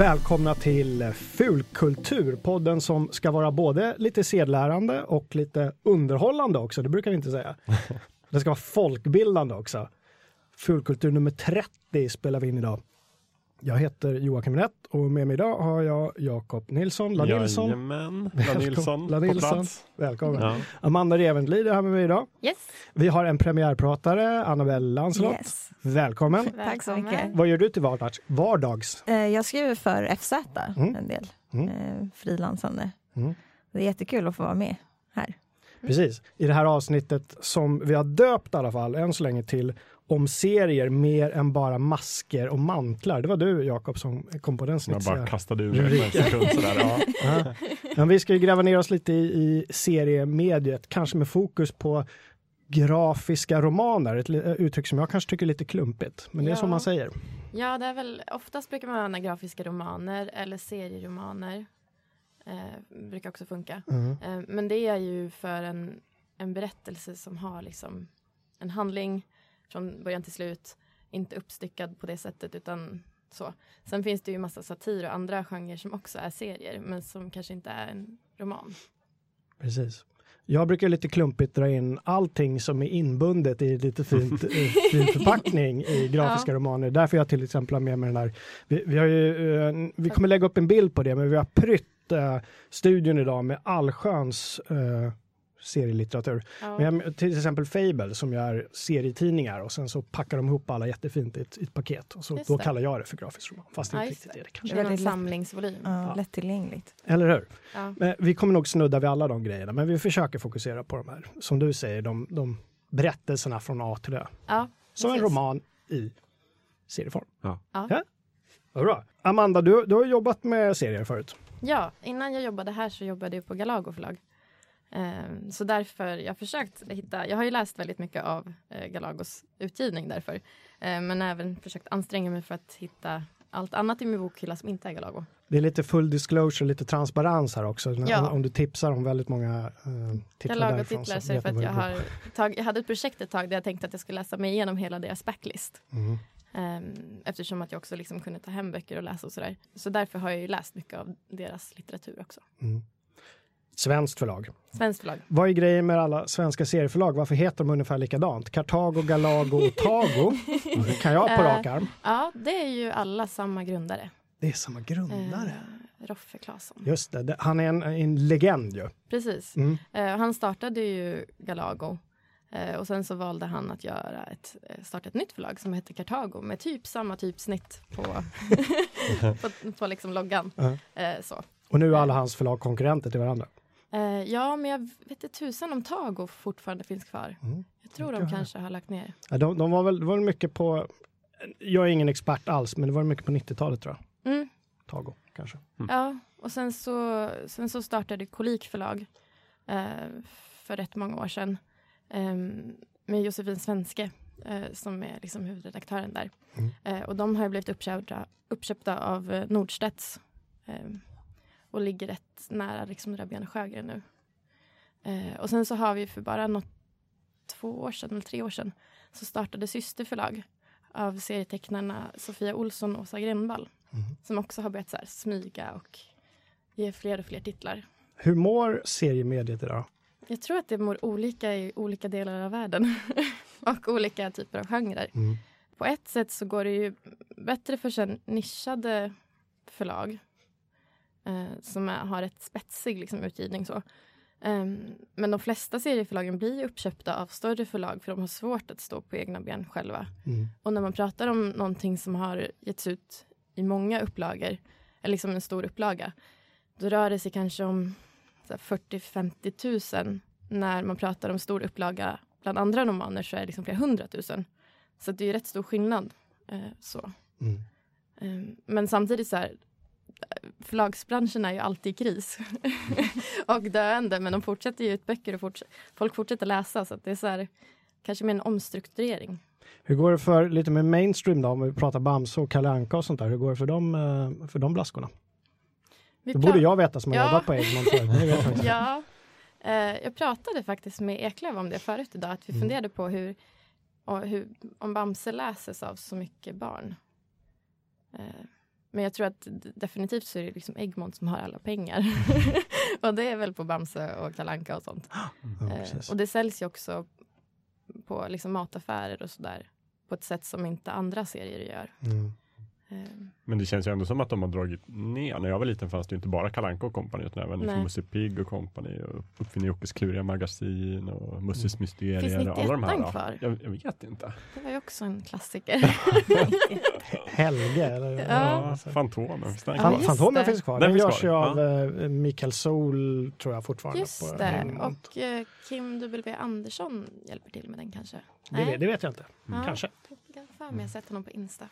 Välkomna till Fulkultur, podden som ska vara både lite sedlärande och lite underhållande också. Det brukar vi inte säga. Det ska vara folkbildande också. Fulkultur nummer 30 spelar vi in idag. Jag heter Joakim Rätt och med mig idag har jag Jakob Nilsson, La Nilsson. Jajamän, La Nilsson La på Nilsson. plats. Välkommen. Ja. Amanda Reventlid är här med mig idag. Yes. Vi har en premiärpratare, Annabelle Lancelot. Yes. Välkommen. Tack så mycket. Vad gör du till vardags? vardags? Eh, Jag skriver för FZ Mm. en del, Mm. eh, frilansande. Mm. Det är jättekul att få vara med här. Precis. I det här avsnittet som vi har döpt i alla fall än så länge till om serier mer än bara masker och mantlar. Det var du Jakob som kom på den Jag snitsiga. bara kastade ur mig en sekund sådär. Ja. Ja. Men vi ska ju gräva ner oss lite i, i seriemediet, kanske med fokus på grafiska romaner, ett li- uttryck som jag kanske tycker är lite klumpigt, men det är Ja. som man säger. Ja, det är väl oftast brukar man använda grafiska romaner eller serieromaner. Eh, brukar också funka. Mm. Eh, men det är ju för en, en berättelse som har liksom en handling från början till slut. Inte uppstyckad på det sättet utan så. Sen finns det ju massa satir och andra genrer som också är serier men som kanske inte är en roman. Precis. Jag brukar lite klumpigt dra in allting som är inbundet i lite fint, eh, fin förpackning i grafiska romaner. Därför jag till exempel har med mig den här. Vi, vi, har ju, eh, vi kommer lägga upp en bild på det, men vi har prytt eh, studion idag med allsköns eh, serielitteratur. Ja. Men jag, till exempel Fable som gör serietidningar och sen så packar de ihop alla jättefint i ett, i ett paket och så, Just då det. kallar jag det för grafisk roman. Fast det Ja, inte riktigt det. är det kanske. Det är lätt. samlingsvolym. Ja, Ja. Lättillgängligt. Eller hur? Ja. Men vi kommer nog snudda vid alla de grejerna, men vi försöker fokusera på de här, som du säger, de, de berättelserna från A till Ö. Ja, Som en roman i serieform. Ja. Ja. Vad bra. Amanda, du, du har jobbat med serier förut. Ja, innan jag jobbade här så jobbade jag på Galago förlag. Ehm, så därför, jag har försökt hitta, jag har ju läst väldigt mycket av eh, Galagos utgivning därför. Ehm, men även försökt anstränga mig för att hitta allt annat i min bokhylla som inte är Galago. Det är lite full disclosure, lite transparens här också. Ja. Om, om du tipsar om väldigt många uh, titlar därifrån. Galago-titlar så för att jag har tag, jag hade ett projekt ett tag där jag tänkte att jag skulle läsa mig igenom hela deras backlist. Mm. Ehm, eftersom att jag också liksom kunde ta hem böcker och läsa och sådär. Så därför har jag ju läst mycket av deras litteratur också. Mm. Svenskt förlag. Svenskt förlag. Vad är grejen med alla svenska serieförlag? Varför heter de ungefär likadant? Kartago, Galago och Tago? kan jag på Eh, rak arm. Ja, det är ju alla samma grundare. Det är samma grundare. Eh, Roffe Claesson. Just det, han är en, en legend ju. Precis. Mm. Eh, han startade ju Galago. Eh, och sen så valde han att göra ett, eh, starta ett nytt förlag som heter Kartago med typ samma typsnitt på, på, på liksom loggan. Ja. Eh, så. Och nu är alla hans förlag konkurrenter till varandra. Eh, ja, men jag vet inte tusan om Tago fortfarande finns kvar. Mm. Jag tror de kanske har lagt ner. Ja, de, de var väl, det var väl mycket på, jag är ingen expert alls, men det var mycket på 90-talet tror jag. Mm. Tago kanske. Ja, och sen så, sen så startade Kolik förlag eh, för rätt många år sedan eh, med Josefin Svenske eh, som är liksom huvudredaktören där. Mm. Eh, och de har ju blivit uppköpta, uppköpta av eh, Nordstedts eh, och ligger rätt nära liksom Rabén Sjögren nu. Eh, och sen så har vi för bara något, två år sedan, eller tre år sedan, så startade systerförlag av serietecknarna Sofia Olsson och Åsa Grenvall Mm. som också har börjat så här smyga och ge fler och fler titlar. Hur mår seriemediet idag? Jag tror att det mår olika i olika delar av världen och olika typer av genrer. Mm. På ett sätt så går det ju bättre för sen nischade förlag eh, som är, har ett spetsig liksom, utgivning. Så. Ehm, men de flesta serieförlagen blir uppköpta av större förlag för de har svårt att stå på egna ben själva. Mm. Och när man pratar om någonting som har getts ut i många upplagor, eller liksom en stor upplaga, då rör det sig kanske om så här 40-50 tusen. När man pratar om stor upplaga bland andra romaner så är det liksom flera hundratusen. Så det är rätt stor skillnad. Eh, så. Mm. Eh, men samtidigt så här, förlagsbranschen är ju alltid i kris och döende men de fortsätter ge ut böcker och forts- folk fortsätter läsa så att det är så här, kanske mer en omstrukturering. Hur går det för lite med mainstream då, om vi pratar Bamse och Kalle Anka och sånt där? Hur går det för dem, eh, för de blaskorna? Vi Det borde jag veta som har Ja. jobbat på Egmont. Ja, eh, jag pratade faktiskt med Eklöf om det förut idag. Att vi Mm. funderade på hur, hur, om Bamse läses av så mycket barn. Men jag tror att definitivt så är det liksom Egmont som har alla pengar. och det är väl på Bamse och Kalanka och sånt. Eh, precis. och det säljs ju också på liksom mataffärer och sådär. På ett sätt som inte andra serier gör. Mm. Eh, Men det känns ju ändå som att de har dragit ner. När jag var liten fanns det ju inte bara Kalanka och kompani utan även liksom Nej. Musse Pigg och kompani och Uppfinner Jockes kluriga magasin och Musses Mm. mysterier. Finns och alla de här. 91 kvar? Jag, jag vet inte. det var ju också en klassiker. Helge, eller? Ja. Ja, Fantomen, finns den Ja, kvar? Fantomen det. finns kvar. Den Den, finns görs ju av eh, Mikael Sol, tror jag fortfarande. Just på det. Och eh, Kim W Andersson hjälper till med den kanske. det, vet- det vet jag inte. Ja. Kanske. Jag har för mig sett honom på Insta.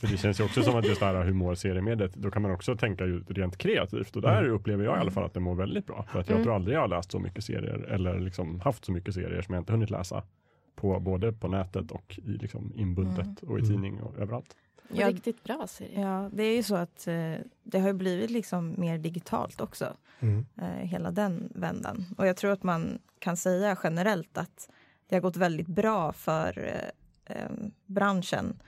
För det känns ju också som att just det här humorseriemediet, då kan man också tänka ju rent kreativt och där Mm. upplever jag i alla fall att det mår väldigt bra. För att jag Mm. tror aldrig jag har läst så mycket serier eller liksom haft så mycket serier som jag inte hunnit läsa. På, både på nätet och i liksom inbundet och i Mm. tidning och överallt. Ja. Riktigt bra serie. Ja, det är ju så att eh, det har ju blivit liksom mer digitalt också. Mm. eh, hela den vändan. Och jag tror att man kan säga generellt att det har gått väldigt bra för eh, eh, branschen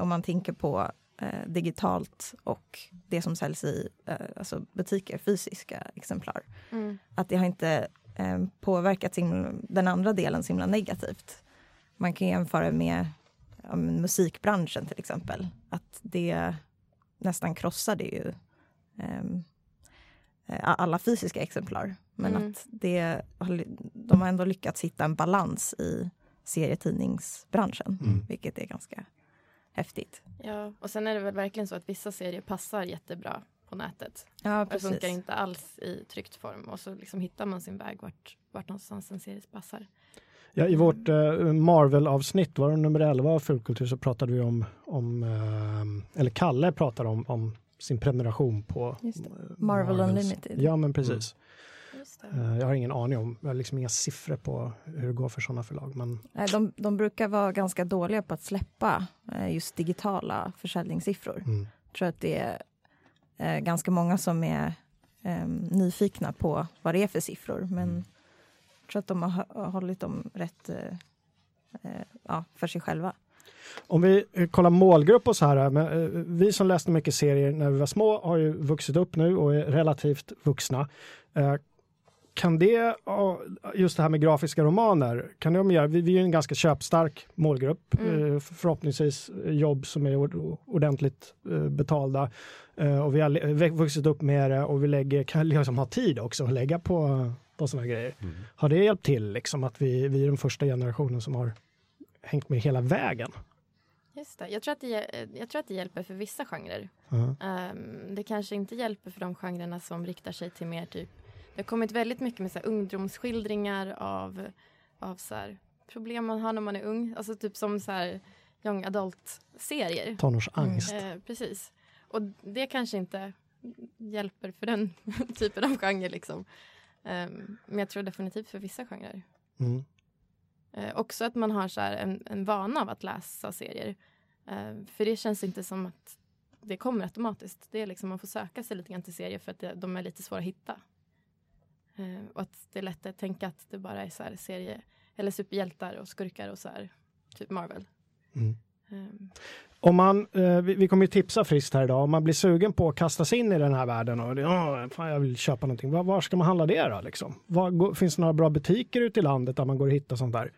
om man tänker på eh, digitalt och det som säljs i eh, alltså butiker, fysiska exemplar. Mm. Att det har inte eh, påverkat sin, den andra delen så himla negativt. Man kan jämföra med ja, musikbranschen till exempel. Att det nästan krossade ju eh, alla fysiska exemplar. Men Mm. att det, de har ändå lyckats hitta en balans i serietidningsbranschen, Mm. vilket är ganska häftigt. Ja, och sen är det väl verkligen så att vissa serier passar jättebra på nätet. Ja, Och det funkar inte alls i tryckt form och så liksom hittar man sin väg vart, vart någonstans en serie passar. Ja, I vårt eh, Marvel-avsnitt, var det nummer 11 av Fulkultur, så pratade vi om, om eh, eller Kalle pratade om, om sin prenumeration på eh, Marvel Marvels- Unlimited. Ja, men precis. Eh, jag har ingen aning om, jag har liksom inga siffror på hur det går för sådana förlag. Men Nej, De, de brukar vara ganska dåliga på att släppa eh, just digitala försäljningssiffror. mm. Jag tror att det är eh, ganska många som är eh, nyfikna på vad det är för siffror. Men Mm. jag tror att de har hå- hållit dem rätt eh, eh, ja, för sig själva. Om vi eh, kollar målgrupp och så här, eh, vi som läste mycket serier när vi var små har ju vuxit upp nu och är relativt vuxna. Eh, kan det, just det här med grafiska romaner, kan de göra, vi, vi är en ganska köpstark målgrupp, Mm. eh, förhoppningsvis jobb som är ord- ordentligt eh, betalda eh, och vi har vuxit upp med det och vi lägger, kan liksom ha tid också att lägga på, på sådana grejer. Mm. Har det hjälpt till liksom att vi, vi är den första generationen som har hängt med hela vägen? Just det. Jag, tror att det, jag tror att det hjälper för vissa genrer. Ja. Ehm, det kanske inte hjälper för de genrerna som riktar sig till mer typ Det har kommit väldigt mycket med så här, ungdomsskildringar av, av så här, problem man har när man är ung. Alltså typ som så här, young adult-serier. Tonårsangst. Eh, precis. Och det kanske inte hjälper för den typen av genre. Liksom. Ehm, men jag tror definitivt för vissa genrer. Mm. Eh, också att man har så en, en vana av att läsa serier. Eh, för det känns inte som att det kommer automatiskt. Det är liksom, man får söka sig lite grann till serier för att det, de är lite svåra att hitta. Eh, och att det är lätt att tänka att det bara är så här serie eller superhjältar och skurkar och så här, typ Marvel. Mm. Eh, Om man, eh, vi, vi kommer ju tipsa friskt här idag, om man blir sugen på att kasta sig in i den här världen och ja, fan, jag vill köpa någonting, var, var ska man handla det då? Liksom? Var, går, finns det några bra butiker ute i landet där man går och hittar sånt där?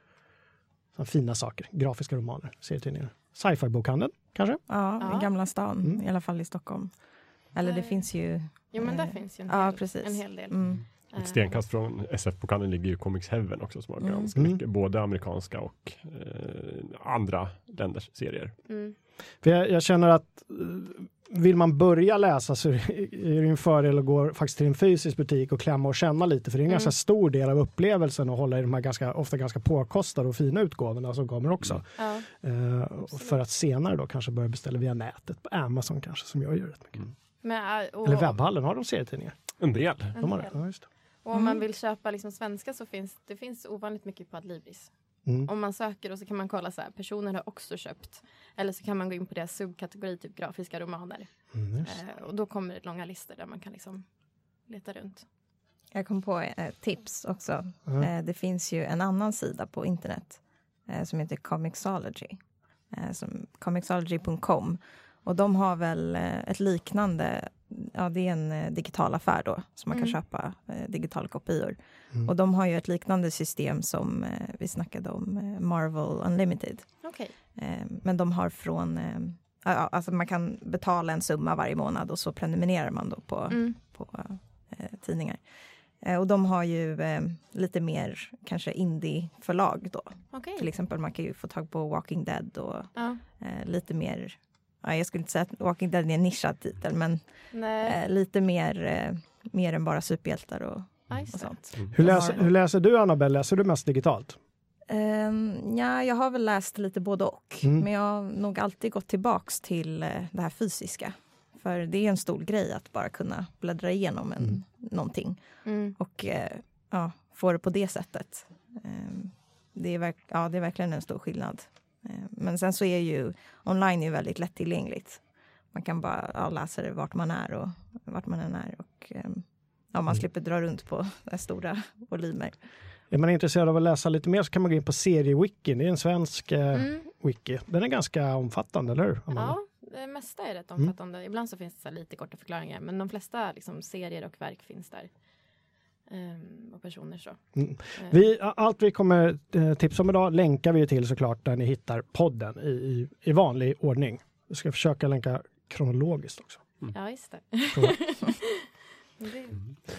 Såna fina saker, grafiska romaner, serietidningar. Sci-fi-bokhandeln kanske? Ja, Ja. i Gamla stan, Mm. i alla fall i Stockholm. Eller det Nej. finns ju... jo men där Eh, finns ju en, ja, hel, precis. en hel del. Mm. Eh, Ett stenkast från SF-bokhandeln ligger ju Comics Heaven också som har Mm. ganska Mm. mycket, både amerikanska och eh, andra länders serier. Mm. För jag, jag känner att eh, vill man börja läsa så är det en fördel att gå faktiskt till en fysisk butik och klämma och känna lite, för det är en Mm. ganska stor del av upplevelsen att hålla i de här ganska, ofta ganska påkostade och fina utgåvorna som kommer också. Ja. Eh, för att senare då kanske börja beställa via nätet, på Amazon kanske, som jag gör rätt mycket. Men, eh, och, Eller webbhallen, har de serietidningar? En del. en De har det. del. Ja, just det. Och om man Mm. vill köpa liksom svenska så finns det finns ovanligt mycket på Adlibris. Mm. Om man söker och så kan man kolla så här, personer har också köpt. Eller så kan man gå in på deras subkategori, typ grafiska romaner. Mm. Eh, och då kommer det långa listor där man kan liksom leta runt. Jag kom på ett tips också. Ja. Eh, det finns ju en annan sida på internet eh, som heter Comixology. Eh, som Comixology.com. Och de har väl eh, ett liknande, ja det är en eh, digital affär då, så man kan Mm. köpa eh, digitala kopior. Mm. Och de har ju ett liknande system som eh, vi snackade om, eh, Marvel Unlimited. Okej. Eh, men de har från, eh, ja, alltså man kan betala en summa varje månad och så prenumererar man då på, Mm. på eh, tidningar. Eh, och de har ju eh, lite mer kanske indie-förlag då. Okej. Till exempel man kan ju få tag på Walking Dead och Ja. eh, lite mer, jag skulle inte säga att Walking Dead är en nischad titel men Nej. eh, lite mer, eh, mer än bara superhjältar och, och sånt. Hur, Jag läser, hur läser du Annabelle? Läser du mest digitalt? Um, ja, jag har väl läst lite både och. Mm. Men jag har nog alltid gått tillbaks till eh, det här fysiska. För det är en stor grej att bara kunna bläddra igenom en, Mm. någonting Mm. och eh, ja, få det på det sättet. Ehm, det, är ja, det är verkligen en stor skillnad. Ehm, men sen så är ju online är väldigt lättillgängligt. Man kan bara ja, läsa det vart man är och vart man än är. Och, ehm, ja, man Mm. slipper dra runt på stora volymer. Är man intresserad av att läsa lite mer så kan man gå in på seriewiki. Det är en svensk eh, Mm. wiki. Den är ganska omfattande, eller hur? Amanda? Ja, det mesta är rätt Mm. omfattande. Ibland så finns det lite korta förklaringar, men de flesta liksom, serier och verk finns där. Ehm, och personer så. Mm. Ehm, Vi, allt vi kommer eh, tipsa om idag länkar vi till såklart där ni hittar podden i, i, i vanlig ordning. Vi ska försöka länka kronologiskt också. Ja, just det. Det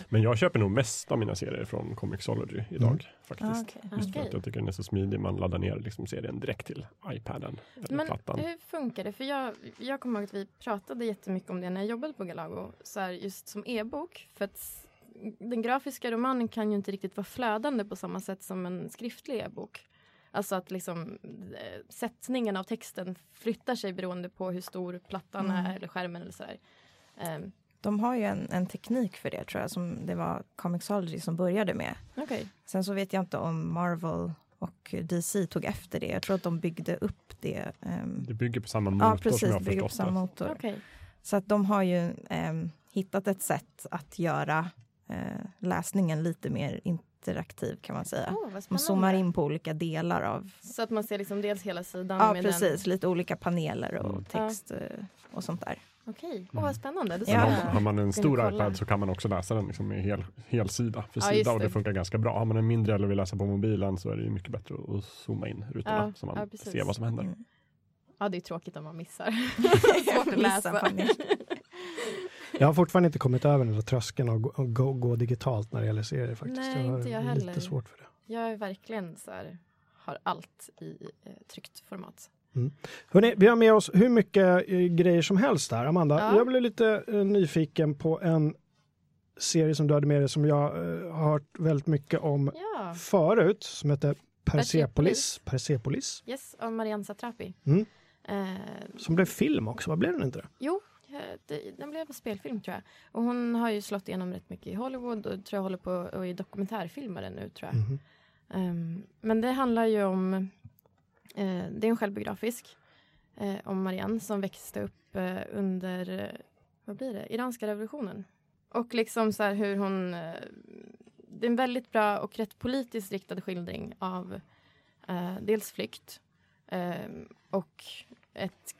Men jag köper nog mest av mina serier från Comixology idag. Mm. faktiskt. Ah, okej. Just för Okej. att jag tycker den är så smidig. Man laddar ner liksom serien direkt till iPaden eller Men plattan. hur funkar det? För jag, jag kommer ihåg att vi pratade jättemycket om det när jag jobbade på Galago. Så här, just som e-bok. För att den grafiska romanen kan ju inte riktigt vara flödande på samma sätt som en skriftlig e-bok. Alltså att liksom eh, sättningen av texten flyttar sig beroende på hur stor plattan Mm. är eller skärmen eller sådär. Ehm, De har ju en, en teknik för det tror jag som det var Comixology som började med. Okej. Sen så vet jag inte om Marvel och DC tog efter det. Jag tror att de byggde upp det. ehm, Det bygger på samma motor ja, som precis. jag har Bygger på förstått samma det. motor. Okej. Så att de har ju ehm, hittat ett sätt att göra läsningen lite mer interaktiv kan man säga. Vad Man spännande. zoomar in på olika delar av, Så att man ser liksom dels hela sidan ja med precis, den. lite olika paneler och Mm. text eh, och sånt där. Okej, Åh, vad spännande. Det Sen Ja. har, man en stor iPad så kan man också läsa den liksom med hel, hel sida för Ja, sida och det funkar ganska bra. Har man en mindre eller vill läsa på mobilen så är det mycket bättre att zooma in rutorna Ja, så man ja, ser vad som händer. Mm. Ja, det är tråkigt om man missar. Svårt att läsa. Jag har fortfarande inte kommit över den där tröskeln och gå, gå, gå digitalt när det gäller serier faktiskt. Nej, har inte jag lite heller. svårt för det. Jag är verkligen så här, har allt i eh, tryckt format. Hörrni, vi har med oss hur mycket eh, grejer som helst här. Amanda, Ja. jag blev lite eh, nyfiken på en serie som du hade med dig som jag eh, har hört väldigt mycket om Ja, förut som heter Persepolis. Persepolis. Persepolis. yes, av Marianne Satrapi. Mm. Eh, Som blev film också, vad blev den inte det? jo, den blev en spelfilm tror jag. Och hon har ju slått igenom rätt mycket i Hollywood och tror jag håller på och är dokumentärfilmare nu tror jag. Mhm. Ehm, men det handlar ju om, eh, det är en självbiografisk eh, om Marianne som växte upp eh, under, vad blir det, iranska revolutionen. Och liksom så här hur hon, det är en väldigt bra och rätt politiskt riktad skildring av dels flykt eh, och ett,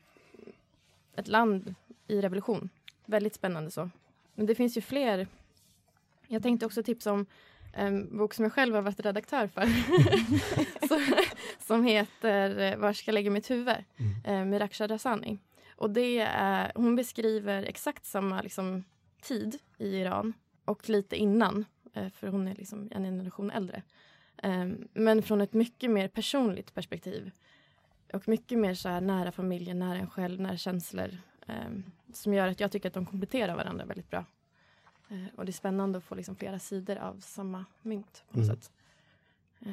ett land i revolution. Väldigt spännande så. Men det finns ju fler. Jag tänkte också tipsa om en bok som jag själv har varit redaktör för. som, som heter eh, Var ska jag lägga mitt huvud? Eh, med Raksha Rassani. Och det är, hon beskriver exakt samma liksom, tid i Iran och lite innan. Eh, för hon är liksom en generation äldre. Eh, men från ett mycket mer personligt perspektiv. Och mycket mer så nära familjen, nära en själv, nära känslor. Eh, som gör att jag tycker att de kompletterar varandra väldigt bra. Eh, och det är spännande att få liksom flera sidor av samma mynt på något Mm. sätt. Eh,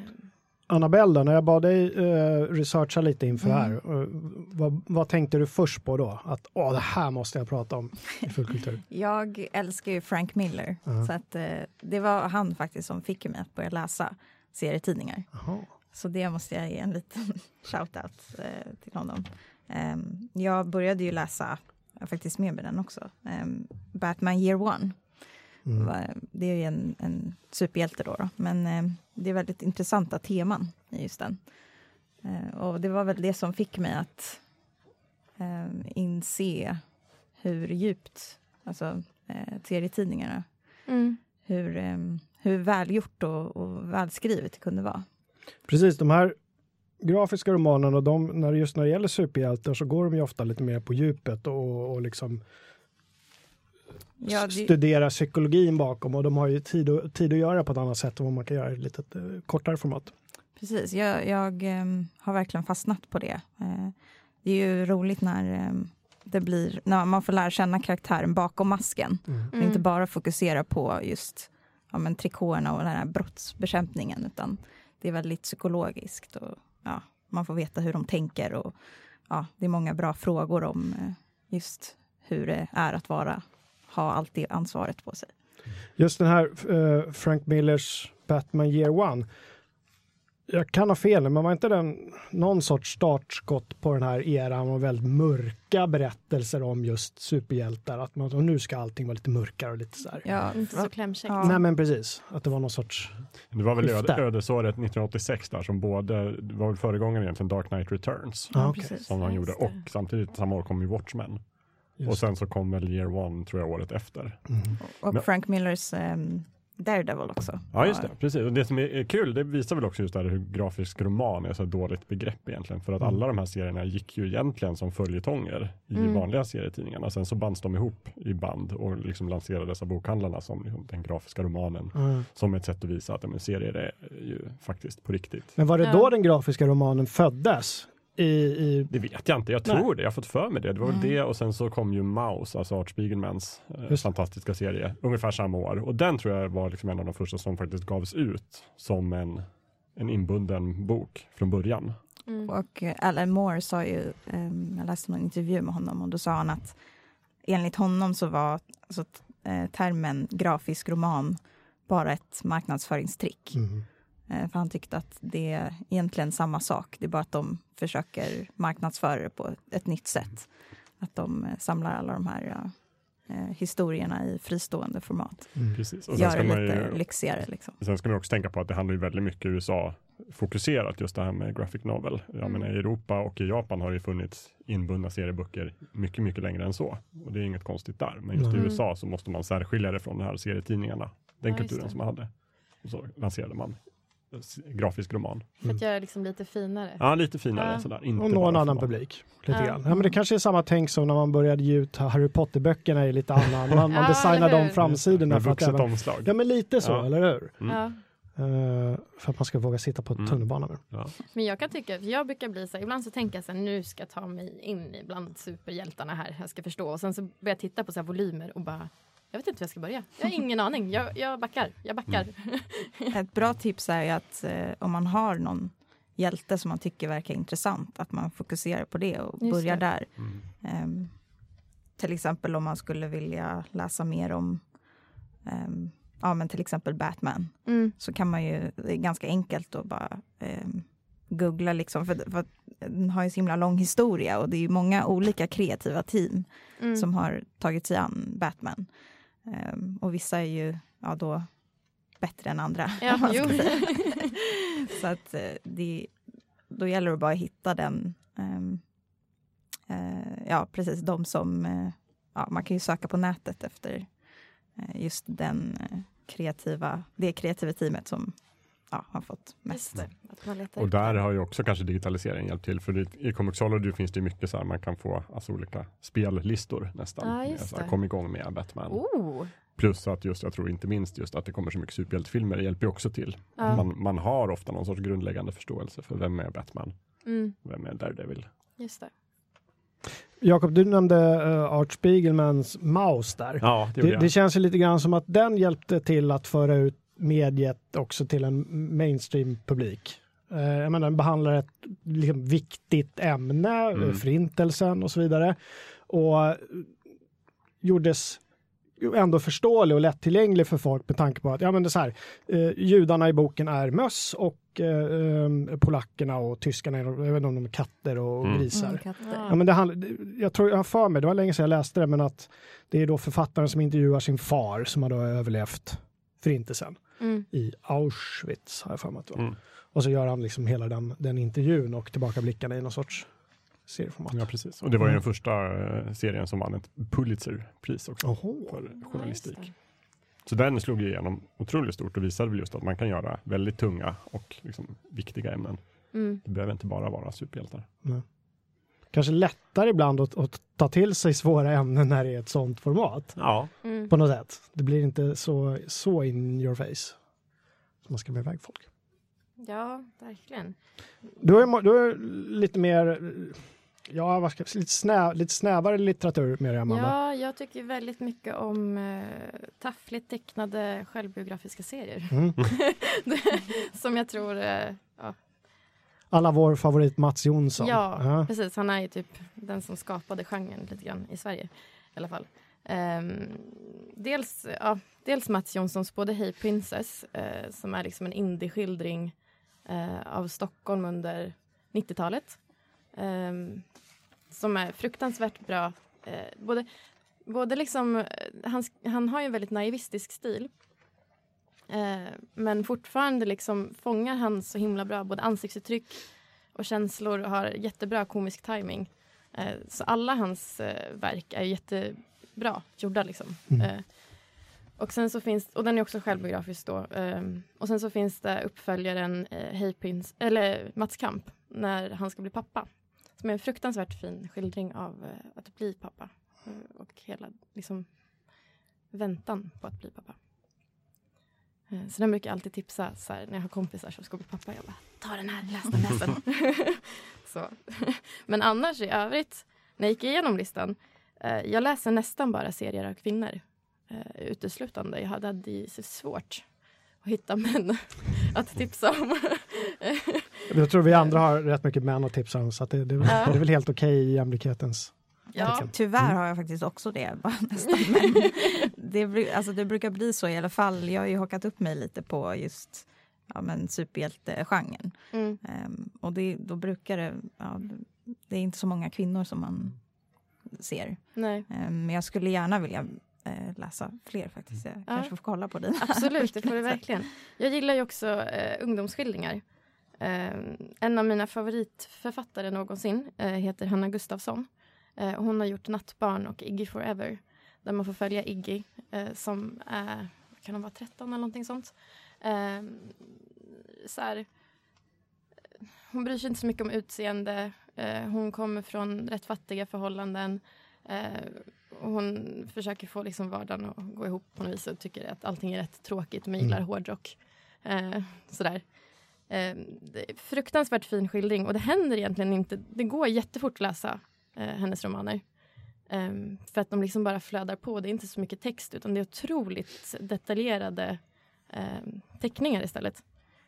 Annabelle när jag bad dig eh, researcha lite inför Mm. här, eh, vad, vad tänkte du först på då? Att åh, det här måste jag prata om i fullkultur. Jag älskar ju Frank Miller, Ja. så att, eh, det var han faktiskt som fick mig att börja läsa serietidningar. Jaha. Så det måste jag ge en liten shout-out eh, till honom. Ehm, jag började ju läsa, jag faktiskt med mig den också, ehm, Batman Year One. Mm. Det är ju en, en superhjälte då, då. men ehm, det är väldigt intressanta teman i just den. Och det var väl det som fick mig att inse hur djupt, alltså eh, serietidningarna, Mm. hur, hur välgjort och, och välskrivet det kunde vara. Precis, de här grafiska romanerna, de, när, just när det gäller superhjältar så går de ju ofta lite mer på djupet och, och liksom Ja, det, studera psykologin bakom och de har ju tid, och, tid att göra på ett annat sätt än vad man kan göra i ett lite eh, kortare format. precis, jag, jag eh, har verkligen fastnat på det. Eh, det är ju roligt när eh, det blir, när man får lära känna karaktären bakom masken. Mm. Och inte bara fokusera på just ja, men, trikåerna och den här brottsbekämpningen, utan det är väldigt psykologiskt. Och, ja, man får veta hur de tänker och ja, det är många bra frågor om eh, just hur det är att vara, ha allt det ansvaret på sig. Just den här eh, Frank Millers Batman Year One. Jag kan ha fel, men var inte den någon sorts startskott på den här eran och väldigt mörka berättelser om just superhjältar? Att man, och nu ska allting vara lite mörkare och lite så här. Ja, Inte så klämkäckt. Ja. Nej men precis, att det var någon sorts... Det var väl öde, ödesåret 1986 där som både, det var väl föregångaren egentligen, Dark Knight Returns. Ja, precis. Som han gjorde och samtidigt samma år kom ju Watchmen. Just Och sen så kom väl Year One tror jag året efter. Mm. Och Men- Frank Millers ehm, Daredevil också. Ja just det, precis. Och det som är kul, det visar väl också just det här hur grafisk roman är så ett dåligt begrepp egentligen. För att Mm. alla de här serierna gick ju egentligen som följetonger i Mm. vanliga serietidningarna. Sen så bands de ihop i band och liksom lanserades av bokhandlarna som liksom den grafiska romanen. Mm. Som ett sätt att visa att ja, men serier är ju faktiskt på riktigt. Men var det Ja. då den grafiska romanen föddes? I, i, Det vet jag inte, jag Nej. tror det, jag har fått för mig det. Det var väl Mm. det och sen så kom ju Maus, alltså Art Spiegelmans eh, fantastiska serie, ungefär samma år. Och den tror jag var liksom en av de första som faktiskt gavs ut som en, en inbunden bok från början. Mm. Och eh, Alan Moore sa ju, ehm, jag läste någon intervju med honom och då sa han att enligt honom så var alltså, eh, termen grafisk roman bara ett marknadsföringstrick. mm. Eh, för han tyckte att det är egentligen samma sak, det är bara att de försöker marknadsföra det på ett, nytt sätt. Att de eh, samlar alla de här ja, eh, historierna i fristående format. Mm. Precis. Och sen Gör ska, det man lite ju, lyxigare liksom. sen ska man också tänka på att det handlar ju väldigt mycket USA fokuserat just det här med graphic novel. Jag Mm. menar i Europa och i Japan har det ju funnits inbundna serieböcker mycket, mycket längre än så. Och det är inget konstigt där. Men just i Mm. USA så måste man särskilja det från de här serietidningarna. Den Ja, kulturen som man hade. Och så lanserade man grafisk roman. För att göra det liksom lite finare. Ja, lite finare Ja. sådär. Inte Och nå en annan publik. Lite Ja. grann. Ja, men det kanske är samma tänk som när man började ge ut Harry Potter-böckerna i lite annan. Man, man Ja, designar eller de hur? framsidorna Med för att vuxet även... omslag. Ja men lite så, Ja. eller hur? Mm. Ja. Eh, för att man ska våga sitta på Mm. tunnelbanan nu. Ja. Men jag kan tycka, för jag brukar bli så här, ibland så tänker jag så här, nu ska jag ta mig in i bland superhjältarna här, jag ska förstå. Och sen så börjar jag titta på så här volymer och bara, jag vet inte hur jag ska börja. Jag har ingen aning, jag, jag backar, jag backar. Ett bra tips är ju att eh, om man har någon hjälte som man tycker verkar intressant, att man fokuserar på det och Just börjar det. där. Mm. Ehm, till exempel om man skulle vilja läsa mer om ehm, ja, men till exempel Batman Mm. så kan man ju, det är ganska enkelt att bara ehm, googla liksom, för, för att den har ju så himla lång historia och det är ju många olika kreativa team Mm. som har tagit sig an Batman. Ehm, och vissa är ju ja, då bättre än andra. Ja. Så att eh, det, då gäller det bara att hitta den, eh, ja precis, de som, eh, ja, man kan ju söka på nätet efter just den kreativa, det kreativa teamet som ja, har fått mest. Det, att man letar Och där har ju också kanske digitaliseringen hjälpt till. För det, i Comixology finns det mycket så här, man kan få alltså, olika spellistor nästan. Ja, Med så här, kom igång med Batman. Oh. Plus att just, jag tror inte minst just att det kommer så mycket superhjältefilmer, det hjälper ju också till. Ja. Man, man har ofta någon sorts grundläggande förståelse för vem är Batman, Mm, vem är Daredevil. just det. Jakob, du nämnde uh, Art Spiegelmans Maus där. Ja, det Det, det känns ju lite grann som att den hjälpte till att föra ut mediet också till en mainstream-publik. Eh, jag menar, den behandlar ett liksom, viktigt ämne, Mm. eh, förintelsen och så vidare. Och eh, gjordes ändå förståelig och lättillgänglig för folk med tanke på att ja, men det är så här, eh, judarna i boken är möss och eh, eh, polackerna och tyskarna, är, jag vet inte om de är katter och Mm. grisar. Mm, katter. Ja, men det handl- jag tror jag har för mig, det var länge sedan jag läste det, men att det är då författaren som intervjuar sin far som har då överlevt förintelsen Mm. i Auschwitz, har jag för mig att det var. Mm. Och så gör han liksom hela den, den intervjun och tillbakablickarna i någon sorts serieformat. Ja, precis. Och det var ju den första eh, serien som vann ett Pulitzerpris också Oho. för journalistik. Så den slog igenom otroligt stort och visade väl just att man kan göra väldigt tunga och liksom viktiga ämnen. det. Mm. Det behöver inte bara vara superhjältar. Kanske lättare ibland att, att ta till sig svåra ämnen när det är ett sånt format. Ja, Mm. På något sätt. Det blir inte så, så in your face. Som man ska med iväg folk. Ja, verkligen. Du är, du är lite mer, ja vad ska lite, snäv, lite snävare litteratur med dig Amanda. Ja, jag tycker väldigt mycket om eh, taffligt tecknade självbiografiska serier. Mm. Som jag tror, eh, ja, Alla vår favorit Mats Jonsson. ja, precis. Han är ju typ den som skapade genren lite grann i Sverige. I alla fall. Ehm, dels, ja, dels Mats Jonssons både Hey Princess, eh, som är liksom en indieskildring eh, av Stockholm under 90-talet. Ehm, som är fruktansvärt bra. Eh, både, både liksom, han, han har ju en väldigt naivistisk stil. Eh, men fortfarande liksom fångar han så himla bra både ansiktsuttryck och känslor och har jättebra komisk timing. Eh, så alla hans eh, verk är jättebra gjorda liksom. Mm. Eh, och sen så finns, och den är också självbiografisk då. ehm, och sen så finns det uppföljaren eh, Prince, eller Mats Kamp, när han ska bli pappa. Som är en fruktansvärt fin skildring av eh, att bli pappa. Eh, och hela liksom väntan på att bli pappa. Eh, Så den brukar jag alltid tipsa så här, när jag har kompisar som ska bli pappa. Jag bara, ta den här, läs den, läs den. så. Men annars i övrigt, när jag gick igenom listan, eh, jag läser nästan bara serier av kvinnor. Eh, uteslutande. Jag hade, hade svårt att hitta män att tipsa om. Jag tror vi andra har rätt mycket män att tipsa om så att det, det, det är väl helt okej i jämlikhetens ja. Tyvärr Mm. har jag faktiskt också det. Nästan. Men det, alltså det brukar bli så i alla fall. Jag har ju hakat upp mig lite på just ja, men superhjältegenren. mm, Ehm, och det, då brukar det... Ja, det är inte så många kvinnor som man ser. nej. Ehm, men jag skulle gärna vilja eh, läsa fler faktiskt. Jag kanske får kolla på dina. Absolut, det får du verkligen. Jag gillar ju också eh, ungdomsskildringar. Eh, en av mina favoritförfattare någonsin eh, heter Hanna Gustafsson. Eh, hon har gjort Nattbarn och Iggy Forever. Där man får följa Iggy eh, som är, kan hon vara 13 eller någonting sånt. Eh, så här, hon bryr sig inte så mycket om utseende. Eh, hon kommer från rätt fattiga förhållanden. Eh, hon försöker få liksom vardagen att gå ihop på något vis och tycker att allting är rätt tråkigt men gillar Mm. hårdrock. Eh, sådär. Eh, är fruktansvärt fin skildring och det händer egentligen inte. Det går jättefort att läsa eh, hennes romaner. Um, för att de liksom bara flödar på. Det är inte så mycket text utan det är otroligt detaljerade eh, teckningar istället.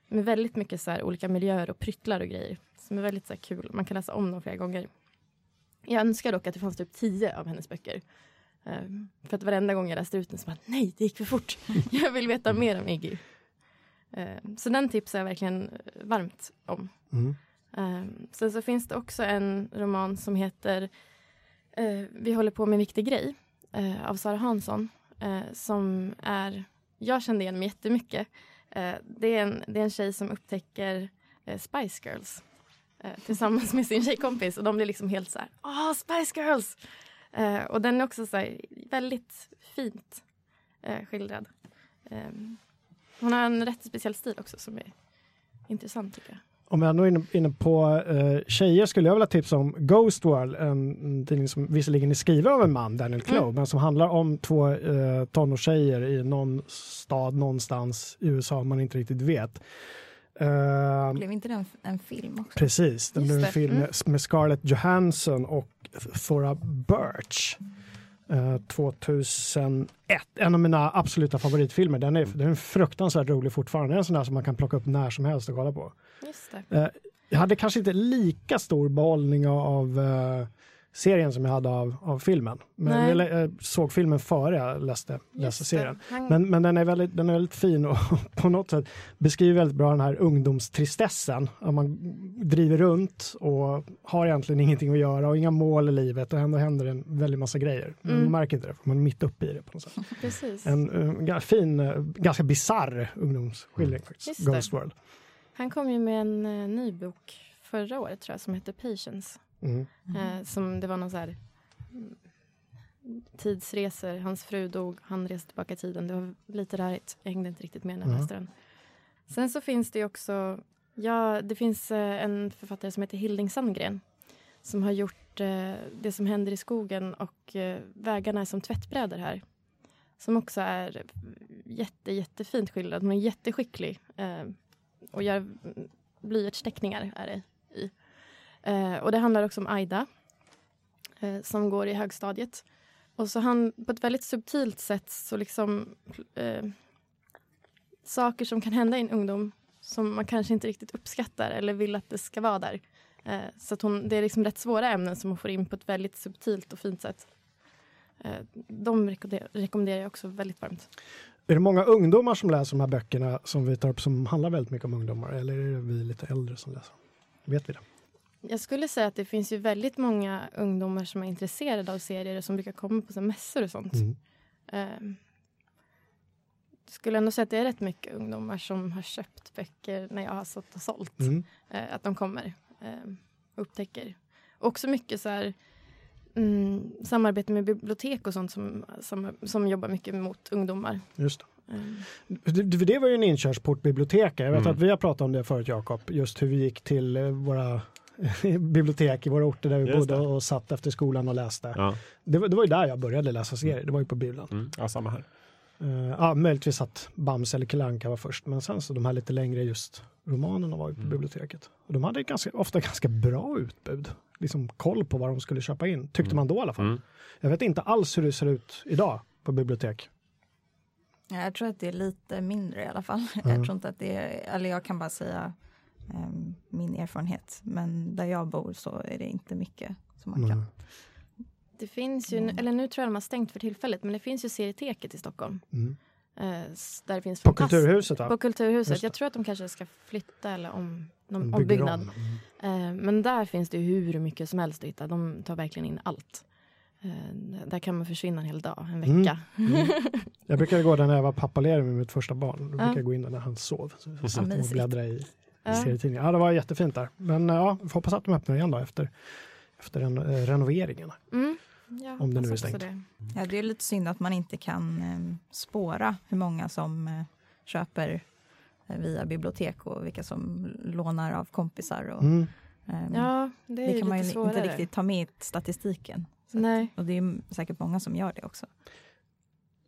Med väldigt mycket så här, olika miljöer och pryttlar och grejer. Som är väldigt så här, kul. Man kan läsa om dem flera gånger. Jag önskar dock att det fanns typ tio av hennes böcker. Um, för att varenda gång jag läste ut den så bara, nej, det gick för fort. jag vill veta mer om Iggy. Ehm, så den tipsar jag verkligen eh, varmt om. Mm. Um, sen så finns det också en roman som heter eh, Vi håller på med en viktig grej eh, av Sara Hansson. eh, som är, jag kände igen mig jättemycket. Uh, det, är en, det är en tjej som upptäcker eh, Spice Girls eh, tillsammans med sin tjejkompis och de blir liksom helt så här, åh Spice Girls! Eh, och den är också så här, väldigt fint eh, skildrad. Ehm, hon har en rätt speciell stil också som är intressant tycker jag. Om jag ändå är inne, på uh, tjejer skulle jag vilja tipsa om Ghost World, en, tidning som visserligen är skriven av en man, Daniel Clough, Mm. men som handlar om två uh, tonårstjejer i någon stad någonstans i USA man inte riktigt vet. Uh, Blev inte det en, film också? Precis, det Just blev en film Mm. med- Scarlett Johansson och Thora Birch. Eh, 2001, en av mina absoluta favoritfilmer. Den är, den är fruktansvärt rolig fortfarande. En sån där som man kan plocka upp när som helst och kolla på. Just det. Jag hade kanske inte lika stor behållning av, av eh, serien som jag hade av, av filmen. Men jag eh, såg filmen före jag läste, läste serien. Han, Men, men den, är väldigt, den är väldigt fin och på något sätt beskriver väldigt bra den här ungdomstristessen. Att man driver runt och har egentligen ingenting att göra och inga mål i livet och ändå händer en väldigt massa grejer. Mm. man märker inte det, för man är mitt uppe i det på något sätt. precis. En uh, ga- fin, uh, ganska bisarr ungdomsskildring faktiskt. Just det. Ghost World. Han kom ju med en eh, ny bok förra året tror jag som heter Patience. Mm. Eh, som det var någon så här mm, tidsresor. Hans fru dog, han reste tillbaka i tiden. Det var lite rörigt. Jag hängde inte riktigt med när jag Ja. läste den. Sen så finns det också, ja, det finns eh, en författare som heter Hilding Sandgren som har gjort eh, Det som händer i skogen och eh, Vägarna är som tvättbrädor här. Som också är jätte, jättefint skildrad. Hon är jätteskicklig eh, och gör mm, blyertsteckningar är det i. Eh, och det handlar också om Aida eh, som går i högstadiet. Och så han på ett väldigt subtilt sätt så liksom eh, saker som kan hända i en ungdom som man kanske inte riktigt uppskattar eller vill att det ska vara där. Eh, så att hon, det är liksom rätt svåra ämnen som hon får in på ett väldigt subtilt och fint sätt. Eh, de rekommenderar, rekommenderar jag också väldigt varmt. Är det många ungdomar som läser de här böckerna som vi tar upp som handlar väldigt mycket om ungdomar eller är det vi lite äldre som läser? Vet vi det? Jag skulle säga att det finns ju väldigt många ungdomar som är intresserade av serier och som brukar komma på så mässor och sånt. Mm. Eh, skulle ändå säga att det är rätt mycket ungdomar som har köpt böcker när jag har sålt och sålt. Mm. Eh, att de kommer eh, och upptäcker. Också mycket så här mm, samarbete med bibliotek och sånt som, som, som jobbar mycket mot ungdomar. Just det. Eh, Det, var ju en inkörsport bibliotek. Jag vet Mm. att vi har pratat om det förut Jakob, just hur vi gick till eh, våra bibliotek i våra orter där vi Just bodde det. och satt efter skolan och läste. Ja, Det, var, det var ju där jag började läsa serier, det var ju på bilen. mm. ja samma här. Uh, ja, möjligtvis att Bamse eller Kalle Anka var först, men sen så de här lite längre just romanerna var ju på Mm. biblioteket. Och de hade ganska, ofta ganska bra utbud, liksom koll på vad de skulle köpa in, tyckte Mm. man då i alla fall. Mm. Jag vet inte alls hur det ser ut idag på bibliotek. Ja, jag tror att det är lite mindre i alla fall. Ja. Jag tror inte att det är, eller jag kan bara säga min erfarenhet. Men där jag bor så är det inte mycket som man kan. Mm. det finns ju, eller nu tror jag de har stängt för tillfället, men det finns ju serieteket i Stockholm. Mm. Eh, där det finns På Kulturhuset va? På Kulturhuset. Jag tror att de kanske ska flytta eller om, någon ombyggnad. om. Mm. Eh, men där finns det ju hur mycket som helst att hitta. De tar verkligen in allt. Eh, där kan man försvinna en hel dag, en Mm. vecka. Mm. Jag brukade gå där när jag var pappaledig med mitt första barn. Då brukade jag gå in där när han sov. Så jag satt och i, i Ja. serietidningar. Ja, det var jättefint där. Men ja, vi får hoppas att de öppnar igen då efter, efter den, eh, renoveringen. Mm. Ja, Om det nu är stängt. det. Ja, det är lite synd att man inte kan ehm, spåra hur många som eh, köper eh, via bibliotek och vilka som lånar av kompisar. Och, Mm. ehm, Ja, det är det ju kan man ju svårare. inte riktigt ta med i statistiken. Att- Nej. Och det är säkert många som gör det också.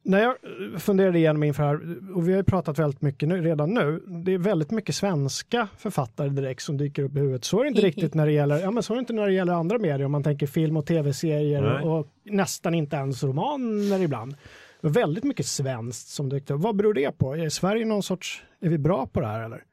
När jag eh, funderade igenom inför här, och vi har ju pratat väldigt mycket nu, redan nu, det är väldigt mycket svenska författare direkt som dyker upp i huvudet. Så är det inte riktigt när det gäller, ja men så är det inte när det gäller andra medier, om man tänker film och tv-serier Nej. och nästan inte ens romaner ibland. Det var väldigt mycket svenskt som dykt upp. Vad beror det på? Är Sverige någon sorts, är vi bra på det här eller?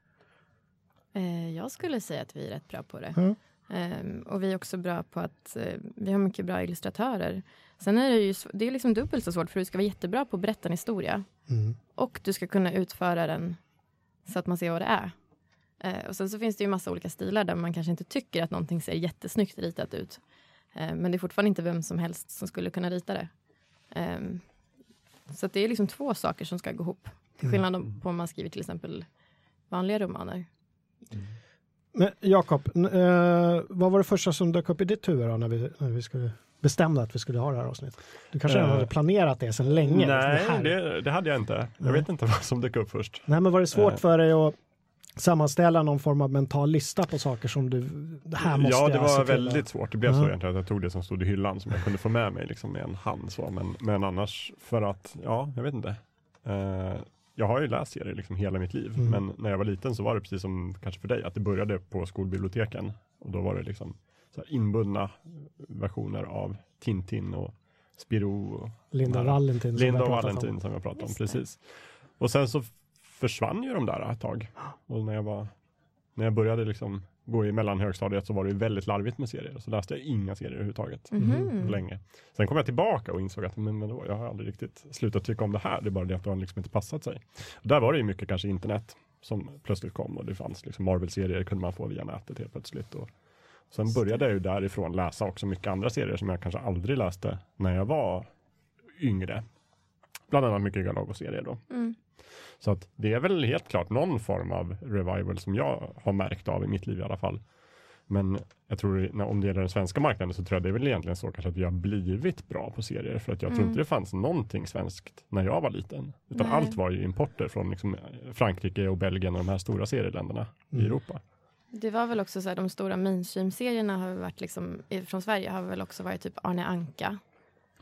Eh, jag skulle säga att vi är rätt bra på det. Ehm, och vi är också bra på att eh, vi har mycket bra illustratörer. Sen är det ju det är liksom dubbelt så svårt för du ska vara jättebra på att berätta en historia Mm. och du ska kunna utföra den så att man ser vad det är. Eh, och sen så finns det ju massa olika stilar där man kanske inte tycker att någonting ser jättesnyggt ritat ut. Eh, men det är fortfarande inte vem som helst som skulle kunna rita det. Ehm, så att det är liksom två saker som ska gå ihop. Till skillnad om- på om man skriver till exempel vanliga romaner. Men Jakob, eh, vad var det första som dök upp i ditt huvud då när vi, när vi skulle bestämde att vi skulle ha det här avsnittet? Du kanske redan Eh, hade planerat det sedan länge? liksom, Nej, här. det, det hade jag inte. Jag Nej. vet inte vad som dök upp först. Nej, men var det svårt Eh. för dig att sammanställa någon form av mental lista på saker som du, det här måste ja, det var väldigt svårt. Det blev Ja. så egentligen att jag tog det som stod i hyllan som jag kunde få med mig liksom med en hand. Så. Men, men annars för att, ja, jag vet inte. Eh, jag har ju läst serier liksom hela mitt liv, Mm. men när jag var liten så var det precis som kanske för dig, att det började på skolbiblioteken. Och då var det liksom så inbundna versioner av Tintin och Spirou och Linda här- Valentin. som Linda och. Valentin som jag pratade om, precis. Och sen så försvann ju de där ett tag. Och när jag var när jag började liksom gå i mellanhögstadiet så var det ju väldigt larvigt med serier. Så läste jag inga serier överhuvudtaget Mhm. på länge. Sen kom jag tillbaka och insåg att men, men då, jag har aldrig riktigt slutat tycka om det här. Det är bara det att det har liksom inte passat sig. Och där var det ju mycket kanske internet som plötsligt kom och det fanns liksom Marvel-serier kunde man få via nätet helt plötsligt. Och sen började jag ju därifrån läsa också mycket andra serier som jag kanske aldrig läste när jag var yngre. Bland annat mycket Galago-serier då. Mm. Så att det är väl helt klart någon form av revival som jag har märkt av i mitt liv i alla fall. Men jag tror när, om det gäller den svenska marknaden så tror jag det är väl egentligen så kanske att vi har blivit bra på serier. För att jag tror Mm. inte det fanns någonting svenskt när jag var liten. Utan Nej. allt var ju importer från liksom Frankrike och Belgien och de här stora serieländerna i Mm. Europa. Det var väl också så här, de stora mainstream-serierna har varit liksom, i- från Sverige har väl också varit typ Arne Anka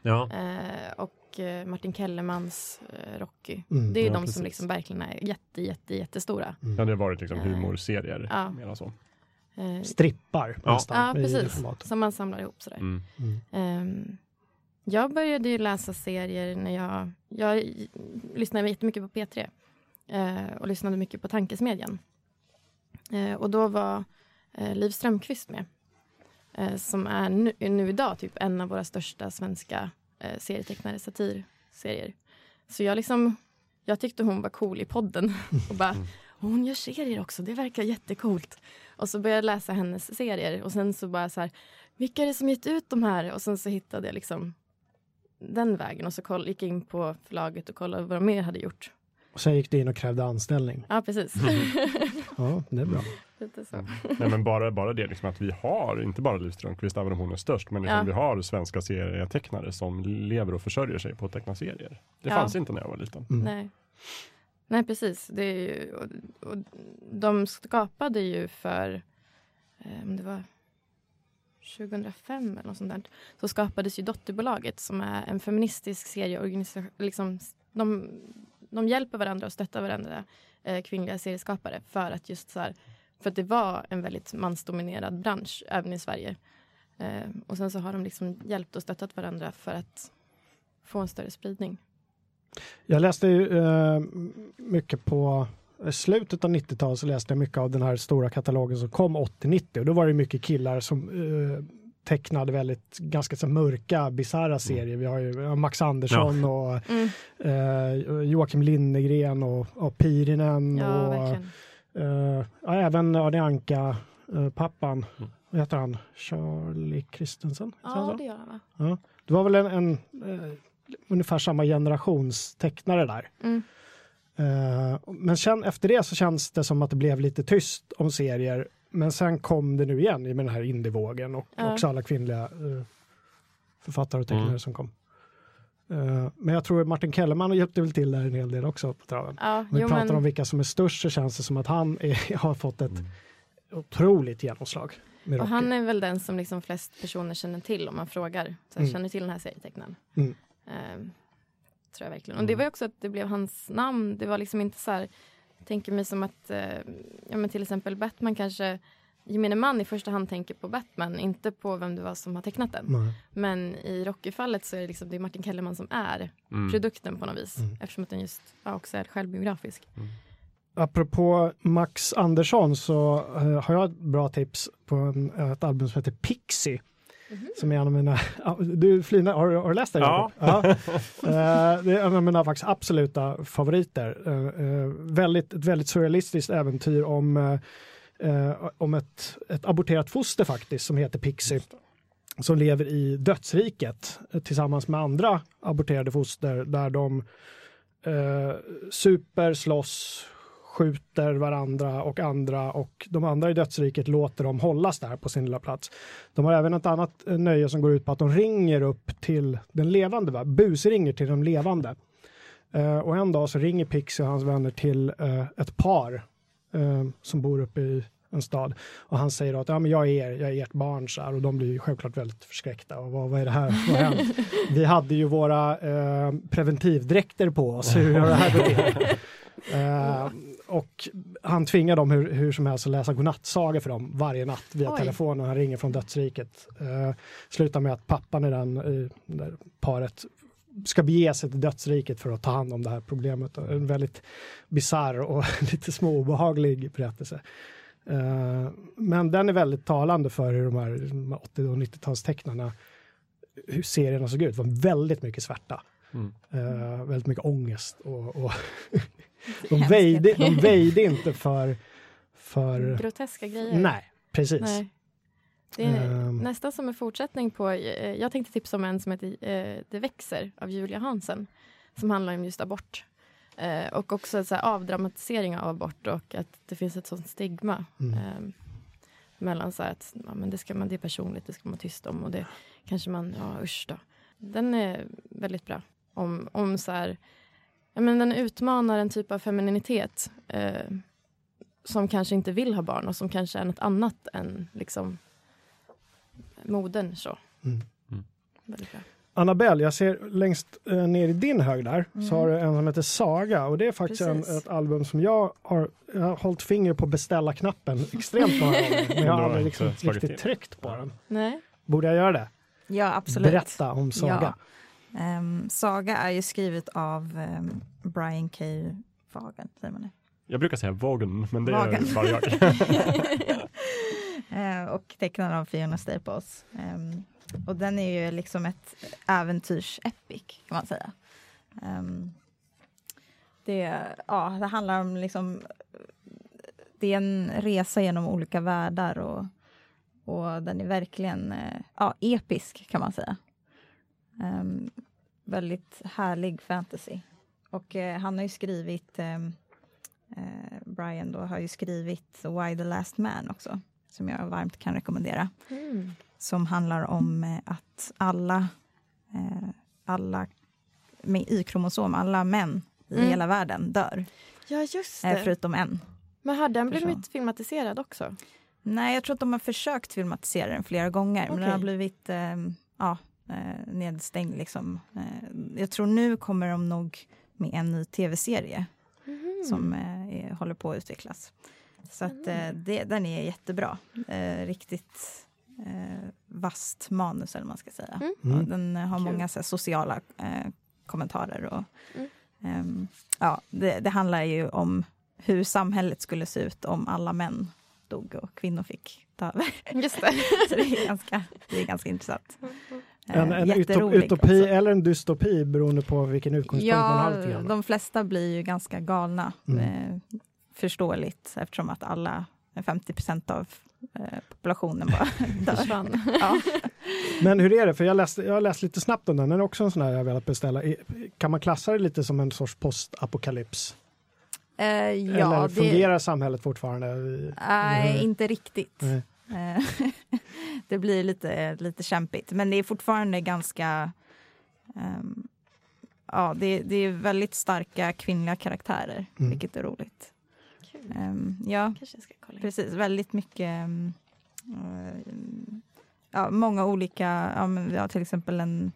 Ja. eh, och eh, Martin Kellermans eh, Rocky. Mm. Det är ju Ja, de precis. som liksom verkligen är jätte, jätte, jättestora. Mm. Ja, det har varit liksom Eh, humorserier. ja. Mera så. Strippar Ja. nästan ja, precis. Som man samlar ihop sådär. Mm. Mm. Ehm, jag började ju läsa serier när jag... Jag lyssnade jättemycket på P3 eh, och lyssnade mycket på Tankesmedjan. Eh, och då var eh, Liv Strömquist med. Som är nu, nu idag typ en av våra största svenska eh, serietecknare, satirserier. Så jag liksom... Jag tyckte hon var cool i podden. och bara, hon gör serier också, det verkar jättecoolt. Och så började jag läsa hennes serier och sen så bara så här, vilka är det som gett ut de här? Och sen så hittade jag liksom den vägen och så koll, gick jag in på förlaget och kollade vad de mer hade gjort. Och sen gick du in och krävde anställning. Ja, precis. Ja, det är bra. Lite så. Nej, men bara, bara det liksom att vi har, inte bara Liv Strömquist, även om hon är störst, men liksom Ja. vi har svenska serietecknare som lever och försörjer sig på att teckna serier. Det Ja. fanns inte när jag var liten. Mm. Nej. Nej, precis. Det är ju, och, och de skapade ju för, eh, om det var 2005 eller något sånt där, så skapades ju dotterbolaget som är en feministisk serieorganisation. Liksom, de, de hjälper varandra och stöttar varandra, eh, kvinnliga serieskapare, för att just så här, för att det var en väldigt mansdominerad bransch även i Sverige. Eh, och sen så har de liksom hjälpt och stöttat varandra för att få en större spridning. Jag läste ju eh, mycket på i slutet av 90-talet så läste jag mycket av den här stora katalogen som kom 80-90 och då var det mycket killar som eh, tecknade väldigt ganska så mörka, bisarra serier. Vi har ju ja, Max Andersson och Mm. eh, Joakim Linnegren och, och Pirinen Ja, och eh, ja, även Arne Anka, eh, pappan, Mm. vad heter han? Charlie Christensen? Ja, så? det gör han va? Det var väl en, en eh, ungefär samma generations tecknare där. Mm. Eh, men sen efter det så känns det som att det blev lite tyst om serier. Men sen kom det nu igen i med den här indievågen och Ja. också alla kvinnliga eh, författare och tecknare Mm. som kom. Eh, men jag tror Martin Kellerman hjälpte väl till där en hel del också på traven. Ja, Om vi jo, pratar men, om vilka som är störst så känns det som att han är, har fått ett Mm. otroligt genomslag. Med och han är väl den som liksom flest personer känner till om man frågar. Så jag Mm. känner till den här serietecknaren. Mm. Ehm, tror jag verkligen. Och det var ju också att det blev hans namn. Det var liksom inte så här, tänker mig som att, eh, ja men till exempel Batman kanske, gemene man i första hand tänker på Batman, inte på vem det var som har tecknat den. Nej. Men i Rocky-fallet så är det liksom, det är Martin Kellerman som är Mm. produkten på något vis. Mm. Eftersom att den just ja, också är självbiografisk. Apropå Max Andersson så eh, har jag ett bra tips på en, ett album som heter Pixie. Som är en av mina, du Flina, har, har du läst det? Ja. Ja. Eh, det är en av mina faktiskt absoluta favoriter. Eh, eh, väldigt, ett väldigt surrealistiskt äventyr om, om ett, ett aborterat foster faktiskt som heter Pixie. Som lever i dödsriket tillsammans med andra aborterade foster där de eh, super, slåss, skjuter varandra och andra och de andra i dödsriket låter dem hållas där på sin lilla plats. De har även ett annat eh, nöje som går ut på att de ringer upp till den levande, va? busringer till de levande. Eh, och en dag så ringer Pixie och hans vänner till eh, ett par eh, som bor uppe i en stad och han säger att ja, men jag, är er, jag är ert barn så här, och de blir ju självklart väldigt förskräckta och vad, vad är det här? Vad hänt? Vi hade ju våra eh, preventivdräkter på oss, hur har det här gått och han tvingar dem hur, hur som helst att läsa godnattsaga för dem varje natt via Oj. telefon och han ringer från dödsriket. Uh, slutar med att pappan i den, i det paret ska bege sig till dödsriket för att ta hand om det här problemet. En väldigt bizarr och lite små obehaglig berättelse. Eh, men den är väldigt talande för hur de här, de här 80 och 90-talstecknarna, hur serierna såg ut. Det var väldigt mycket svärta. Mm. Eh, väldigt mycket ångest och, och de, väjde, de väjde inte för, för Groteska grejer. nej, precis. Nej. Det är Ehm. nästan som en fortsättning på, eh, jag tänkte tipsa om en som heter eh, Det växer av Julia Hansen. Som handlar om just abort. Eh, och också så avdramatisering av abort och att det finns ett sånt stigma. Mm. Ehm, mellan så här att ja, men det, ska man, det är personligt, det ska man vara tyst om och det kanske man, ja usch då. Den är väldigt bra. Om, om så här, ja, men den utmanar en typ av femininitet eh, som kanske inte vill ha barn och som kanske är något annat än liksom modern. Så. Mm. Mm. Väldigt bra. Annabelle, jag ser längst eh, ner i din hög där Mm. så har du en som heter Saga och det är faktiskt en, ett album som jag har, jag har hållit finger på beställa-knappen extremt många gånger men jag har aldrig liksom riktigt tryckt på den. Nej. Borde jag göra det? Ja, absolut. Berätta om Saga. Ehm, Saga är ju skrivet av ehm, Brian K. Vaughan, säger man det? Jag brukar säga Vaughan, men det Vaughan. är bara jag. Eh, och tecknad av Fiona Staples. Ehm, och den är ju liksom ett äventyrs-epic kan man säga. Det, ja, det handlar om liksom det är en resa genom olika världar och, och den är verkligen eh, ja, episk kan man säga. Ehm, väldigt härlig fantasy. Och eh, han har ju skrivit ehm, eh, Brian då har ju skrivit Why the Last Man också, som jag varmt kan rekommendera. Mm. Som handlar om eh, att alla, eh, alla med Y-kromosom, alla män i Mm. hela världen dör, Ja, just eh, det. förutom en. Men har den person. blivit filmatiserad också? Nej, jag tror att de har försökt filmatisera den flera gånger, men den har blivit eh, ja, eh, nedstängd. Liksom. Eh, jag tror nu kommer de nog med en ny tv-serie som eh, är, håller på att utvecklas. Så att, eh, det, den är jättebra. Eh, riktigt eh, vast manus, eller man ska säga. Mm. Mm. Och den har Kul. många så här, sociala eh, kommentarer. Och, Mm. ehm, ja, det, det handlar ju om hur samhället skulle se ut om alla män dog och kvinnor fick ta över. Just det. Så det är ganska, det är ganska intressant. Eh, En, en jätterolig utopi också. eller en dystopi beroende på vilken utgångspunkt man har. Ja, de flesta blir ju ganska galna. Mm. Eh, förståeligt eftersom att alla, 50 procent av eh, populationen bara dör. Ja. Men hur är det? För jag, läste, jag har läst lite snabbt om den. Den är också en sån här jag velat beställa. Kan man klassa det lite som en sorts postapokalyps? Eh, Eller ja, det, fungerar samhället fortfarande? nej, Mhm. inte riktigt. Nej. Eh, det blir lite, lite kämpigt, men det är fortfarande ganska... ehm, ja, det, det är väldigt starka kvinnliga karaktärer, Mm. vilket är roligt. Kul. Ehm, ja, Kanske jag ska kolla in. precis. Väldigt mycket... eh, ja, många olika... Ja, men vi har till exempel en...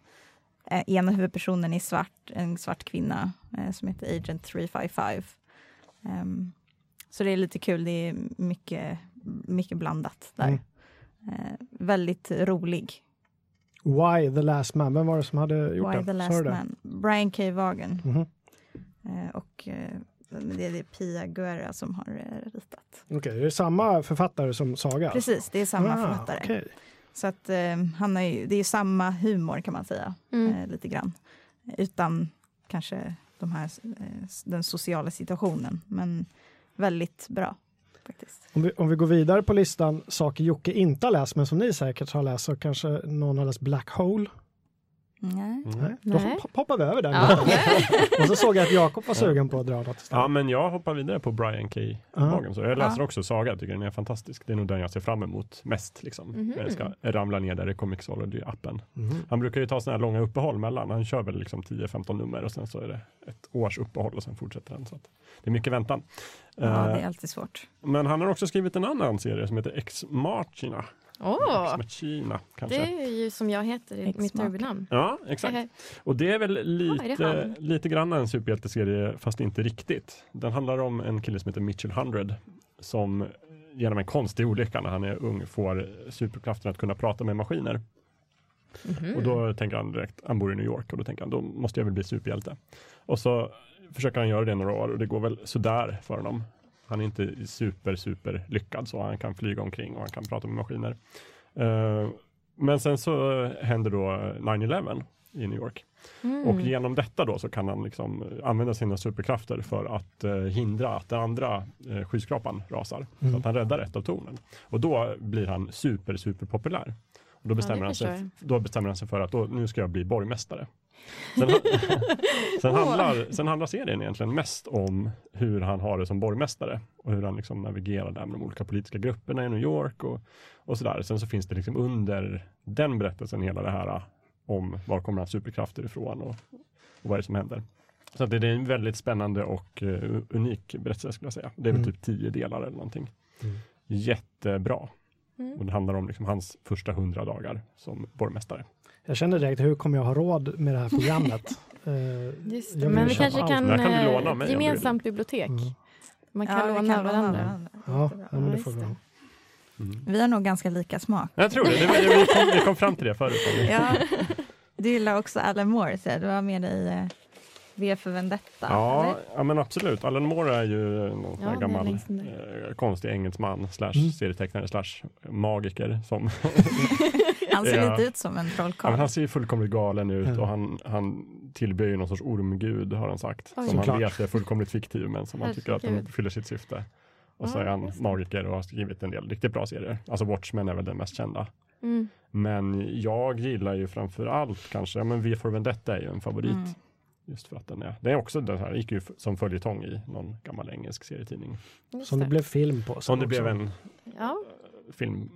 eh, ena huvudpersonen är svart, en svart kvinna eh, som heter Agent 355. Ehm, så det är lite kul. Det är mycket, mycket blandat där. Mm. Eh, väldigt rolig. Why the last man? Vem var det som hade gjort Why den? the last man. Brian K. Vaughan. Mhm. Eh, och eh, det är det Pia Guerra som har eh, ritat. Okej, det är samma författare som Saga? Precis, det är samma Ah, författare. okej. Så att eh, han ju, det är samma humor kan man säga, Mm. eh, lite grann. Utan kanske de här, eh, den sociala situationen, men väldigt bra faktiskt. Om vi, om vi går vidare på listan, saker Jocke inte har läst men som ni säkert har läst så kanske någon har läst Black Hole? Nej. Mm. Nej? Då Nej. hopp- hoppar vi över den. Ja. Och så såg jag att Jakob var sugen på att dra något Ja, men jag hoppar vidare på Brian K. Vaughan. Så jag läser Ja. också Saga, tycker den är fantastisk. Det är nog den jag ser fram emot mest. Liksom. Mhm. När jag ska ramla ner där i Comixology-appen. Mhm. Han brukar ju ta sådana här långa uppehåll mellan. Han kör väl liksom 10-15 nummer och sen så är det ett års uppehåll och sen fortsätter den. Så att det är mycket väntan. Ja, Eh, det är alltid svårt. Men han har också skrivit en annan serie som heter Ex Machina. Ex Machina kanske. det är ju som jag heter i mitt huvudnamn. Ja, exakt. Och det är väl lite, han? lite grann en superhjälteserie fast inte riktigt. Den handlar om en kille som heter Mitchell Hundred som genom en konstig olycka när han är ung får superkraften att kunna prata med maskiner. Mhm. Och då tänker han direkt, han bor i New York och då tänker han, då måste jag väl bli superhjälte. Och så försöker han göra det några år och det går väl sådär för honom. Han är inte super, super lyckad så han kan flyga omkring och han kan prata med maskiner. Eh, men sen så händer då 9-11 i New York. Mm. Och genom detta då så kan han liksom använda sina superkrafter för att eh, hindra att den andra eh, skyskrapan rasar. Så Mm. att han räddar ett av tornen. Och då blir han super, super populär. Och då, bestämmer han sig, då bestämmer han sig för att då, nu ska jag bli borgmästare. Sen, sen, handlar, sen handlar serien egentligen mest om hur han har det som borgmästare och hur han liksom navigerar där med de olika politiska grupperna i New York och, och sådär. Sen så finns det liksom under den berättelsen hela det här om var kommer hans superkrafter ifrån och, och vad är det som händer. Så det, det är en väldigt spännande och uh, unik berättelse skulle jag säga. Det är väl Mm. typ tio delar eller någonting. Mm. Jättebra. Mm. Och det handlar om liksom hans första hundra dagar som borgmästare. Jag känner direkt, hur kommer jag ha råd med det här programmet? Eh, Just det. Men vi kanske allt. kan, kan eh, mig gemensamt bibliotek. Mm. Man kan Ja, låna kan varandra. Ja, ja, men det får vi ha. Mm. Vi har nog ganska lika smak. Jag tror det. vi, kom, vi kom fram till det förut. Ja. Du gillar också Alan Moore, så du har med dig eh, V för Vendetta. Ja, eller? ja, men absolut. Alan Moore är ju någon Ja, gammal eh, konstig engelsman slash Mm. serietecknare slash magiker. Som, Han ser Ja. lite ut som en ja, trollkarl. men han ser ju fullkomligt galen ut Ja. och han, han tillber ju någon sorts ormgud har han sagt. Oj. Som han Såklart. vet är fullkomligt fiktiv men som han tycker att den fyller sitt syfte. Och så Ja, är han magiker och har skrivit en del riktigt bra serier. Alltså Watchmen är väl den mest kända. Mm. Men jag gillar ju framför allt kanske, ja men V for Vendetta är ju en favorit. Mm. Just för att den är, det är också den här, gick ju som följetong i någon gammal engelsk serietidning. Just Som det blev film på. Som det blev en Ja, film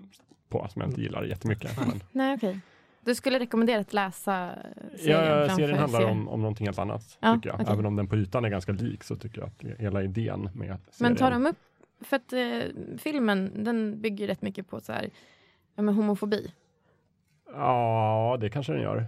på som jag inte gillar jättemycket. Men, nej okej. Du skulle rekommendera att läsa eh, serien ja, serien handlar serien. om, om någonting helt annat. Ja, tycker jag. okej. Även om den på ytan är ganska lik så tycker jag att hela idén med serien. Men tar de upp, för att eh, filmen den bygger rätt mycket på så här, ja, men homofobi. Ja, det kanske den gör.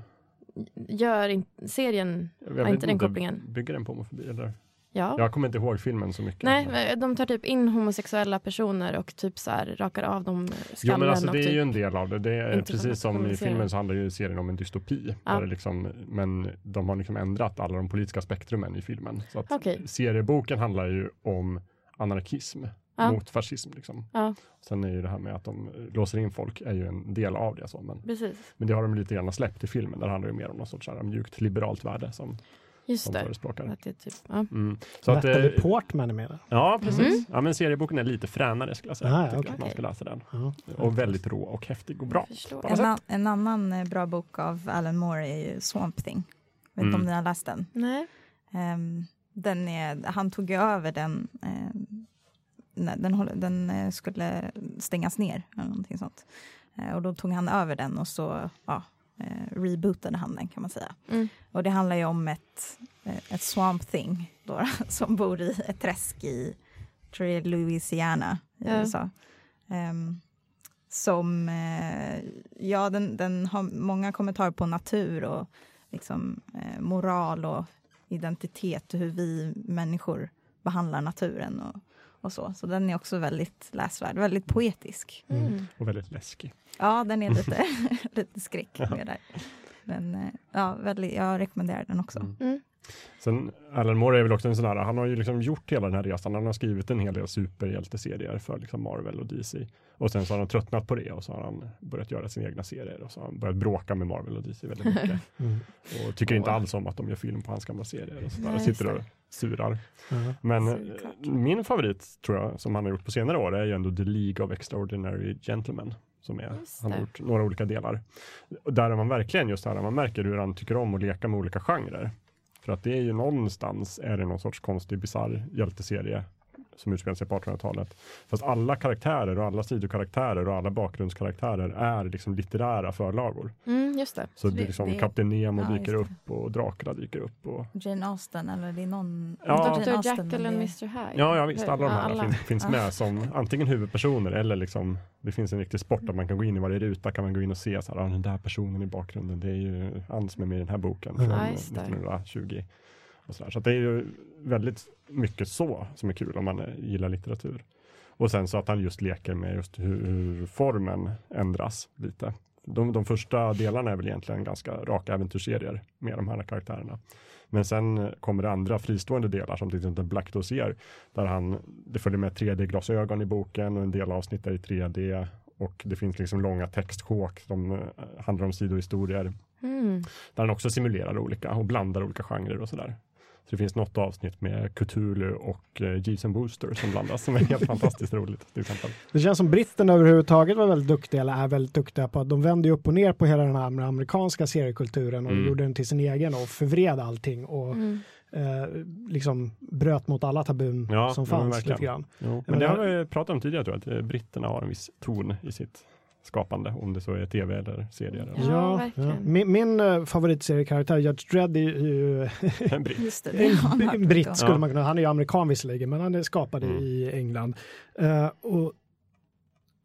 Gör in, serien, vet inte den kopplingen. Bygger den på homofobi eller? ja. Jag kommer inte ihåg filmen så mycket. Nej, de tar typ in homosexuella personer och typ så här rakar av dem skallen. Jo men alltså det är typ, ju en del av det. det är, precis som i filmen så handlar ju serien om en dystopi. Ja. Liksom, men de har liksom ändrat alla de politiska spektrumen i filmen. Så att Okej. Serieboken handlar ju om anarkism Ja. mot fascism. Liksom. Ja, Sen är ju det här med att de låser in folk är ju en del av det. Så, men, precis. men det har de lite grann släppt i filmen. Där handlar det mer om något sorts här mjukt liberalt värde som Just de det. förespråkar. Att det är typ, ja. Mm. Så att, eh, Portman är med där. ja, precis. Mm. Ja, men serieboken är lite fränare skulle jag säga. Ah, okej. att man ska läsa den. Ja. Och väldigt rå och häftig och bra. En, an, en annan eh, bra bok av Alan Moore är ju Swamp Thing. Vet inte Mm. om ni har läst den? Nej. Ehm, den är, han tog ju över den när den, den eh, skulle stängas ner eller någonting sånt. Eh, och då tog han över den och så ja, eh, rebootade han den kan man säga. Mm. Och det handlar ju om ett, ett swamp thing då, som bor i ett träsk i tror Louisiana i Ja. USA. Ehm, som, ja den, den har många kommentarer på natur och liksom, eh, moral och identitet och hur vi människor behandlar naturen och, och så. Så den är också väldigt läsvärd, väldigt poetisk. Mm. Och väldigt läskig. Ja, den är lite, lite skräck med där. Men eh, ja, väldigt, jag rekommenderar den också. Mm. Mm. Sen Alan Moore är väl också en sån här, han har ju liksom gjort hela den här resan. Han har skrivit en hel del superhjälteserier för liksom Marvel och DC. Och sen så har han tröttnat på det och så har han börjat göra sina egna serier och så har han börjat bråka med Marvel och DC väldigt mycket. Mm. Och tycker inte alls om att de gör film på hans gamla serier och, sådär, Nej, och sitter och surar. Ja. Men eh, Såklart. min favorit tror jag som han har gjort på senare år är ju ändå The League of Extraordinary Gentlemen. Som är, han har gjort några olika delar. Och där är man verkligen just här, man märker hur han tycker om att leka med olika genrer. För att det är ju någonstans är det någon sorts konstig bisarr hjälteserie som utspelar sig på 1800-talet. Fast alla karaktärer och alla sidokaraktärer och alla bakgrundskaraktärer är liksom litterära förlagor. Mm, just det. Så Så det är det- liksom det- Kapten Nemo ja, dyker upp och Dracula dyker upp. Och, Jane Austen eller det är någon... Ja. Dr. Jane Austen, Jekyll det- Mr. Hyde. ja, ja visst, alla de Ja, här Finns, finns med som antingen huvudpersoner eller liksom det finns en riktig sport att man kan gå in i varje ruta kan man gå in och se så här, ah, den där personen i bakgrunden, det är ju han som är med i den här boken från Ja, just det. 1920. Och så så det är ju väldigt mycket så som är kul om man gillar litteratur. Och sen så att han just leker med just hur, hur formen ändras lite. De, de första delarna är väl egentligen ganska raka äventyrsserier med de här karaktärerna. Men sen kommer det andra fristående delar som till exempel Black Dossier där han, det följer med 3D-glasögon i boken och en del avsnitt är i 3D och det finns liksom långa textsjok som eh, handlar om sidohistorier Mm. där han också simulerar olika och blandar olika genrer och sådär. Så det finns något avsnitt med Cthulhu och eh, Jeeves and Booster som blandas som är helt fantastiskt roligt. Till exempel. Det känns som britterna överhuvudtaget var väldigt duktiga, eller är väldigt duktiga på att de vände upp och ner på hela den här amerikanska seriekulturen och Mm. gjorde den till sin egen och förvred allting och Mm. eh, liksom bröt mot alla tabun Ja, som ja, fanns verkligen. lite grann. Jo, men Men det det- har vi pratat om tidigare, tror jag, att eh, britterna har en viss ton i sitt skapande, om det så är tv eller serier. Ja, Eller. verkligen. Min, min uh, favoritseriekaraktär Judge Dredd är ju En britt. Just det, en, en britt skulle Ja. man kunna, han är ju amerikan visserligen men han är skapad Mm. i England. Eh, och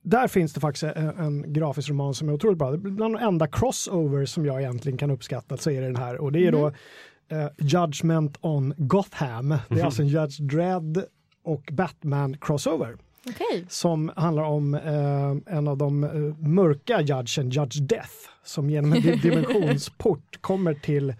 där finns det faktiskt en, en grafisk roman som är otroligt bra. Bland de enda crossovers som jag egentligen kan uppskatta så är det den här och det är då eh, Judgment on Gotham. Det är Mhm. alltså en Judge Dredd och Batman crossover Okej. som handlar om eh, en av de eh, mörka judgen, Judge Death, som genom en di- dimensionsport kommer till,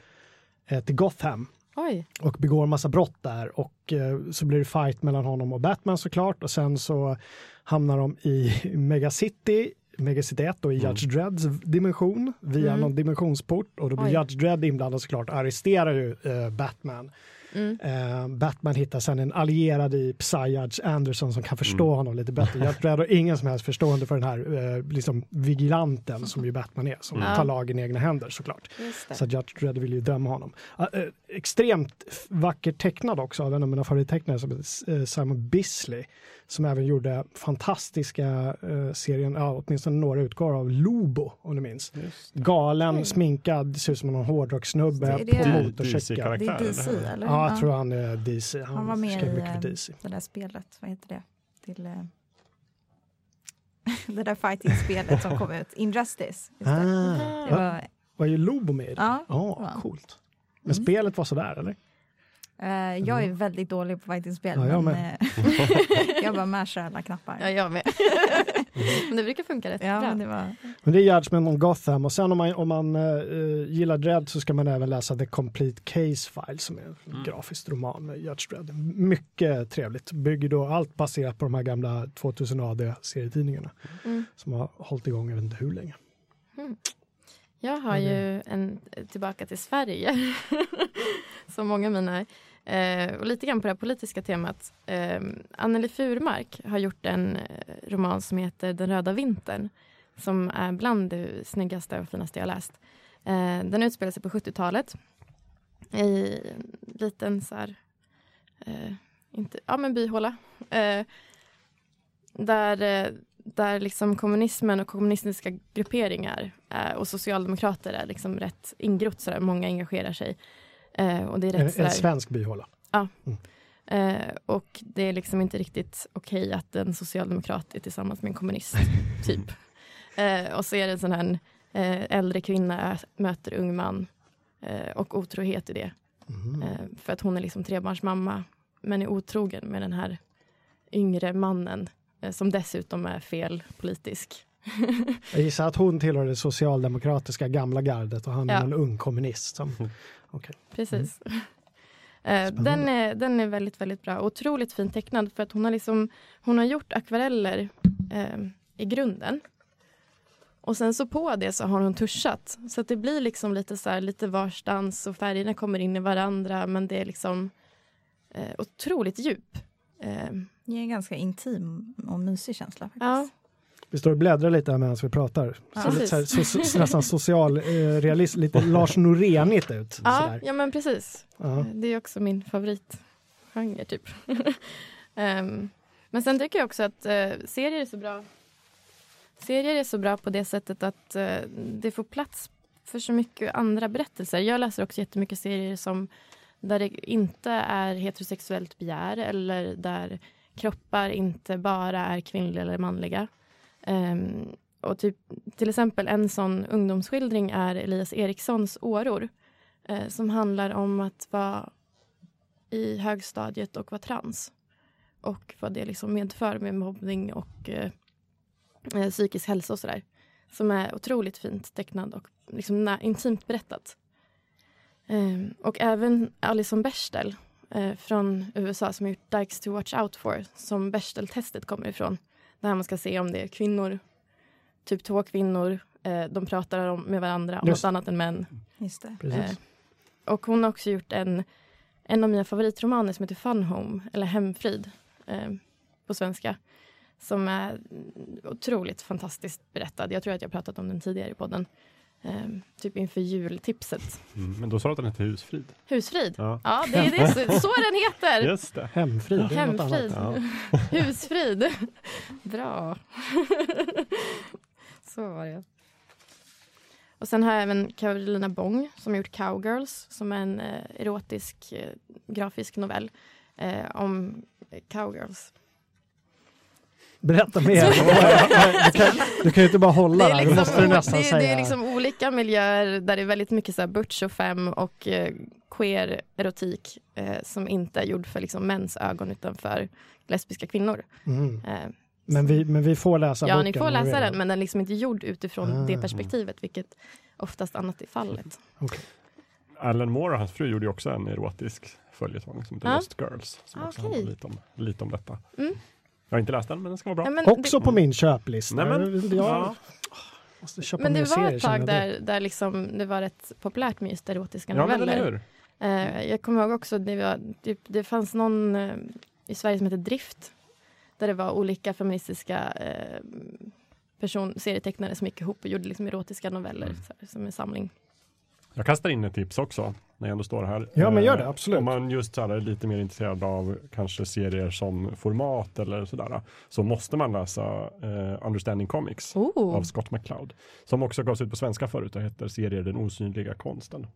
eh, till Gotham Oj. och begår massa brott där och eh, så blir det fight mellan honom och Batman såklart och sen så hamnar de i Megacity Megacity 1 och i Mm. Judge Dredds dimension via Mm. någon dimensionsport och då blir Oj. Judge Dredd inblandad såklart arresterar ju eh, Batman. Mm. Eh, Batman hittar sen en allierad i Psy-Judge Anderson som kan förstå Mm. honom lite bättre. Judge Dredd har ingen som helst förstående för den här eh, liksom vigilanten som ju Batman är som Mm. tar lagen i egna händer såklart. Så att Judge Dredd vill ju döma honom. Uh, extremt vackert tecknad också av en av mina favorittecknare som heter Simon Bisley. Som även gjorde fantastiska uh, serien, ja, åtminstone några utgåvor av Lobo om du minns. Galen, Oj. sminkad, ser ut som någon hårdrockssnubbe på motorcykel. Det är DC eller? Ja, jag tror han är DC. Han, Han var med i, mycket för eh, DC. det där spelet, vad heter det? Till, eh, det där fighting-spelet som kom ut, Injustice. Just det. Ah, Det var, var ju Lobo med i det? ja, Ja, Ja. coolt. Men Mm. spelet var sådär eller? Eh, jag är väldigt dålig på fighting-spel, Ja, jag men med. eh, jag bara mashar alla knappar. Ja, jag med. men det brukar funka rätt Ja, bra. men det var, Men det är Judgment on Gotham och sen om man, om man uh, gillar Dredd så ska man även läsa The Complete Case File som är en Mm. grafisk roman med Judge Dredd. Mycket trevligt. Bygger då allt baserat på de här gamla 2000 AD-serietidningarna Mm. som har hållit igång jag vet inte hur länge. Jag har ju en tillbaka till Sverige, som många av mina är. Eh, och lite grann på det politiska temat. Eh, Anneli Furmark har gjort en eh, roman som heter Den röda vintern som är bland det snyggaste och finaste jag läst. Eh, den utspelar sig på 70-talet i en liten så här, eh, inte, ja men byhåla. Eh, där eh, där liksom kommunismen och kommunistiska grupperingar eh, och socialdemokrater är liksom rätt ingrott. Sådär. Många engagerar sig. Eh, och det är En, rätt en sådär, svensk byhåla. eh, och det är liksom inte riktigt okej att en socialdemokrat är tillsammans med en kommunist. typ. Eh, och så är det en sån här eh, äldre kvinna möter ung man eh, och otrohet i det. Eh, för att hon är liksom trebarnsmamma men är otrogen med den här yngre mannen som dessutom är fel politisk. Jag gissar att hon tillhör det socialdemokratiska gamla gardet och han är Ja. en ung kommunist. Som, Okej. Precis. Eh, Spännande. den, är, den är väldigt, väldigt bra. Otroligt fint tecknad för att hon har, liksom, hon har gjort akvareller eh, i grunden. Och sen så på det så har hon tuschat. Så att det blir liksom lite så här, lite varstans och färgerna kommer in i varandra men det är liksom eh, otroligt djup. Eh, det är en ganska intim och mysig känsla. Faktiskt. ja, Vi står och bläddrar lite här medan vi pratar. Ja. Så lite så so, so, nästan social eh, lite Lars Norenigt ut. ja, sådär. ja men precis. Ja. Det är också min favoritgenre typ. Ehm, men sen tycker jag också att eh, serier är så bra. Serier är så bra på det sättet att eh, det får plats för så mycket andra berättelser. Jag läser också jättemycket serier som där det inte är heterosexuellt begär eller där kroppar inte bara är kvinnliga eller manliga. Um, och typ, till exempel en sån ungdomsskildring är Elias Erikssons Åror uh, som handlar om att vara i högstadiet och vara trans. Och vad det liksom medför med mobbning och uh, psykisk hälsa och sådär. Som är otroligt fint tecknad och liksom intimt berättat. Um, och även Alison Bechdel eh, från USA som har gjort Dykes to watch out for som Bechdel-testet kommer ifrån. Där man ska se om det är kvinnor, typ två kvinnor, eh, de pratar om, med varandra om Just. något annat än män. Just det. Precis. Eh, och hon har också gjort en en av mina favoritromaner som heter Fun Home, eller Hemfrid eh, på svenska. Som är otroligt fantastiskt berättad. Jag tror att jag pratat om den tidigare i podden. Eh, typ inför jultipset. Mm, men då sa du att den hette Husfrid. Husfrid? Ja, Ja, det är det, så, så den heter! just det. Hemfrid, det. Hemfrid. Ja. Husfrid. Bra. Så var det. Och sen har jag även Carolina Bong som har gjort Cowgirls som är en eh, erotisk eh, grafisk novell eh, om cowgirls. Berätta mer. du, kan, du kan ju inte bara hålla där, det måste du nästan det, säga. det är liksom olika miljöer där det är väldigt mycket så här butch och fem och eh, queer erotik eh, som inte är gjord för liksom mäns ögon utan för lesbiska kvinnor. mm. Eh, men, vi, men vi får läsa Ja, boken. ni får läsa den, men den är liksom inte gjord utifrån Ah. det perspektivet, vilket oftast annat är fallet. Alan Moore och hans fru gjorde ju också en erotisk följetong som heter Ja. Lost Girls. Som Ah, också okej. handlar lite om, lite om detta. Mm. Jag har inte läst den, men den ska vara bra. Ja, men Också det, på min köplista. Nej, men- jag Ja. måste köpa men det var serier, ett tag där, där liksom det var rätt populärt med just erotiska Ja, noveller. Eh, jag kommer ihåg också, det, var, typ, det fanns någon eh, i Sverige som hette Drift, där det var olika feministiska eh, person, serietecknare som gick ihop och gjorde liksom erotiska noveller Mm. så här, som en samling. Jag kastar in ett tips också, när jag ändå står här. Ja, men gör det, Eh, absolut. Om man just så här, är lite mer intresserad av kanske serier som format eller sådär, så måste man läsa eh, Understanding Comics Oh. av Scott McCloud, som också gavs ut på svenska förut och heter serier Den osynliga konsten.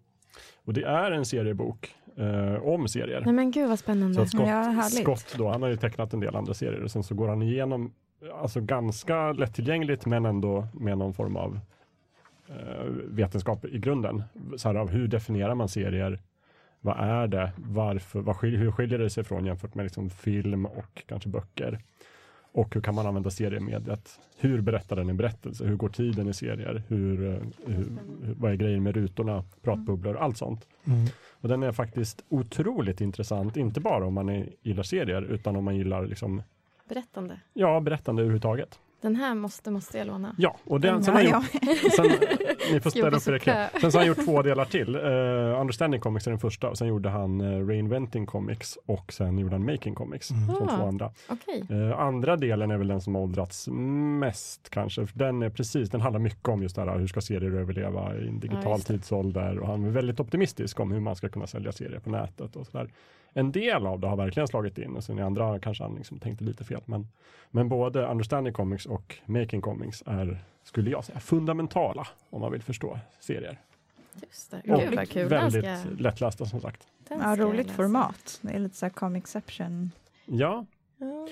Och det är en seriebok eh, om serier. Nej men gud vad Så spännande. att Scott, Ja, härligt. Scott då, han har ju tecknat en del andra serier och sen så går han igenom, alltså ganska lättillgängligt men ändå med någon form av vetenskap i grunden. Så här, av hur definierar man serier? Vad är det? Varför? Vad skiljer, hur skiljer det sig från jämfört med liksom film och kanske böcker? Och hur kan man använda seriemediet? Hur berättar den en berättelse? Hur går tiden i serier? Hur, eh, hur, hur, vad är grejen med rutorna, pratbubblor, allt sånt. Mm. Och den är faktiskt otroligt intressant, inte bara om man är, gillar serier, utan om man gillar liksom, Berättande. ja, berättande överhuvudtaget. Den här måste, måste jag låna. Ja, och den, sen Ja, har han ja. gjort, sen, ni får ställa upp er kö. Sen så har han gjort två delar till. Uh, Understanding Comics är den första, och sen gjorde han uh, Reinventing Comics och sen gjorde han Making Comics Mm. som Ah. två andra. Okej. Eh, andra delen är väl den som har åldrats mest kanske. För Den är precis, den handlar mycket om just det här hur ska serier överleva i en digital det. tidsålder och han är väldigt optimistisk om hur man ska kunna sälja serier på nätet och sådär. En del av det har verkligen slagit in och sen i andra kanske han liksom tänkte lite fel. Men, men både Understanding Comics och Making Comics är, skulle jag säga, fundamentala om man vill förstå serier. Just det. Och Gud vad kul. Väldigt ska, lättlästa som sagt. Ja, roligt format. Det är lite så här comicception. Ja, Ja.